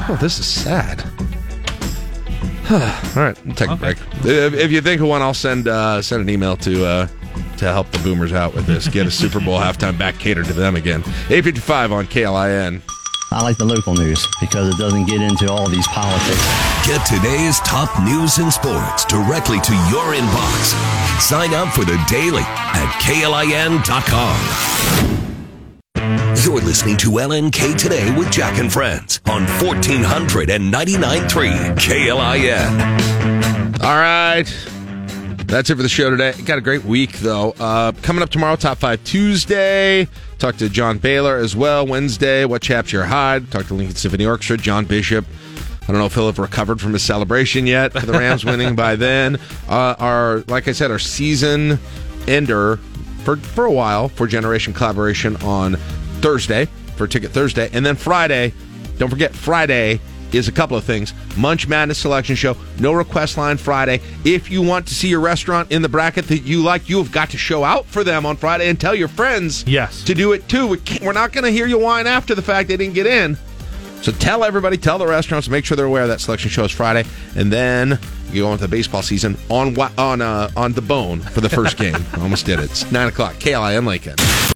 Oh, this is sad. All right, we'll take a break. If, if you think of one, I'll send uh, send an email to uh, to help the boomers out with this. Get a Super Bowl halftime back catered to them again. 855 on KLIN. I like the local news because it doesn't get into all these politics. Get today's top news and sports directly to your inbox. Sign up for the daily at klin.com. You're listening to LNK Today with Jack and Friends on 1499.3 KLIN. All right. That's it for the show today. Got a great week, though. Uh, coming up tomorrow, Top 5 Tuesday. Talk to John Baylor as well. Wednesday, What Chaps Your Hide. Talk to Lincoln Symphony Orchestra, John Bishop. I don't know if he'll have recovered from his celebration yet for the Rams winning by then. Uh, our, like I said, our season ender for, for a while for Generation Collaboration on Thursday, for Ticket Thursday. And then Friday, don't forget, Friday is a couple of things. Munch Madness Selection Show, no request line Friday. If you want to see your restaurant in the bracket that you like, you have got to show out for them on Friday and tell your friends yes. to do it too. We can't- We're not going to hear you whine after the fact they didn't get in. So tell everybody, tell the restaurants, make sure they're aware that selection show is Friday, and then you go into the baseball season on on uh, on the bone for the first game. Almost did it. It's nine o'clock. KLIN Lincoln.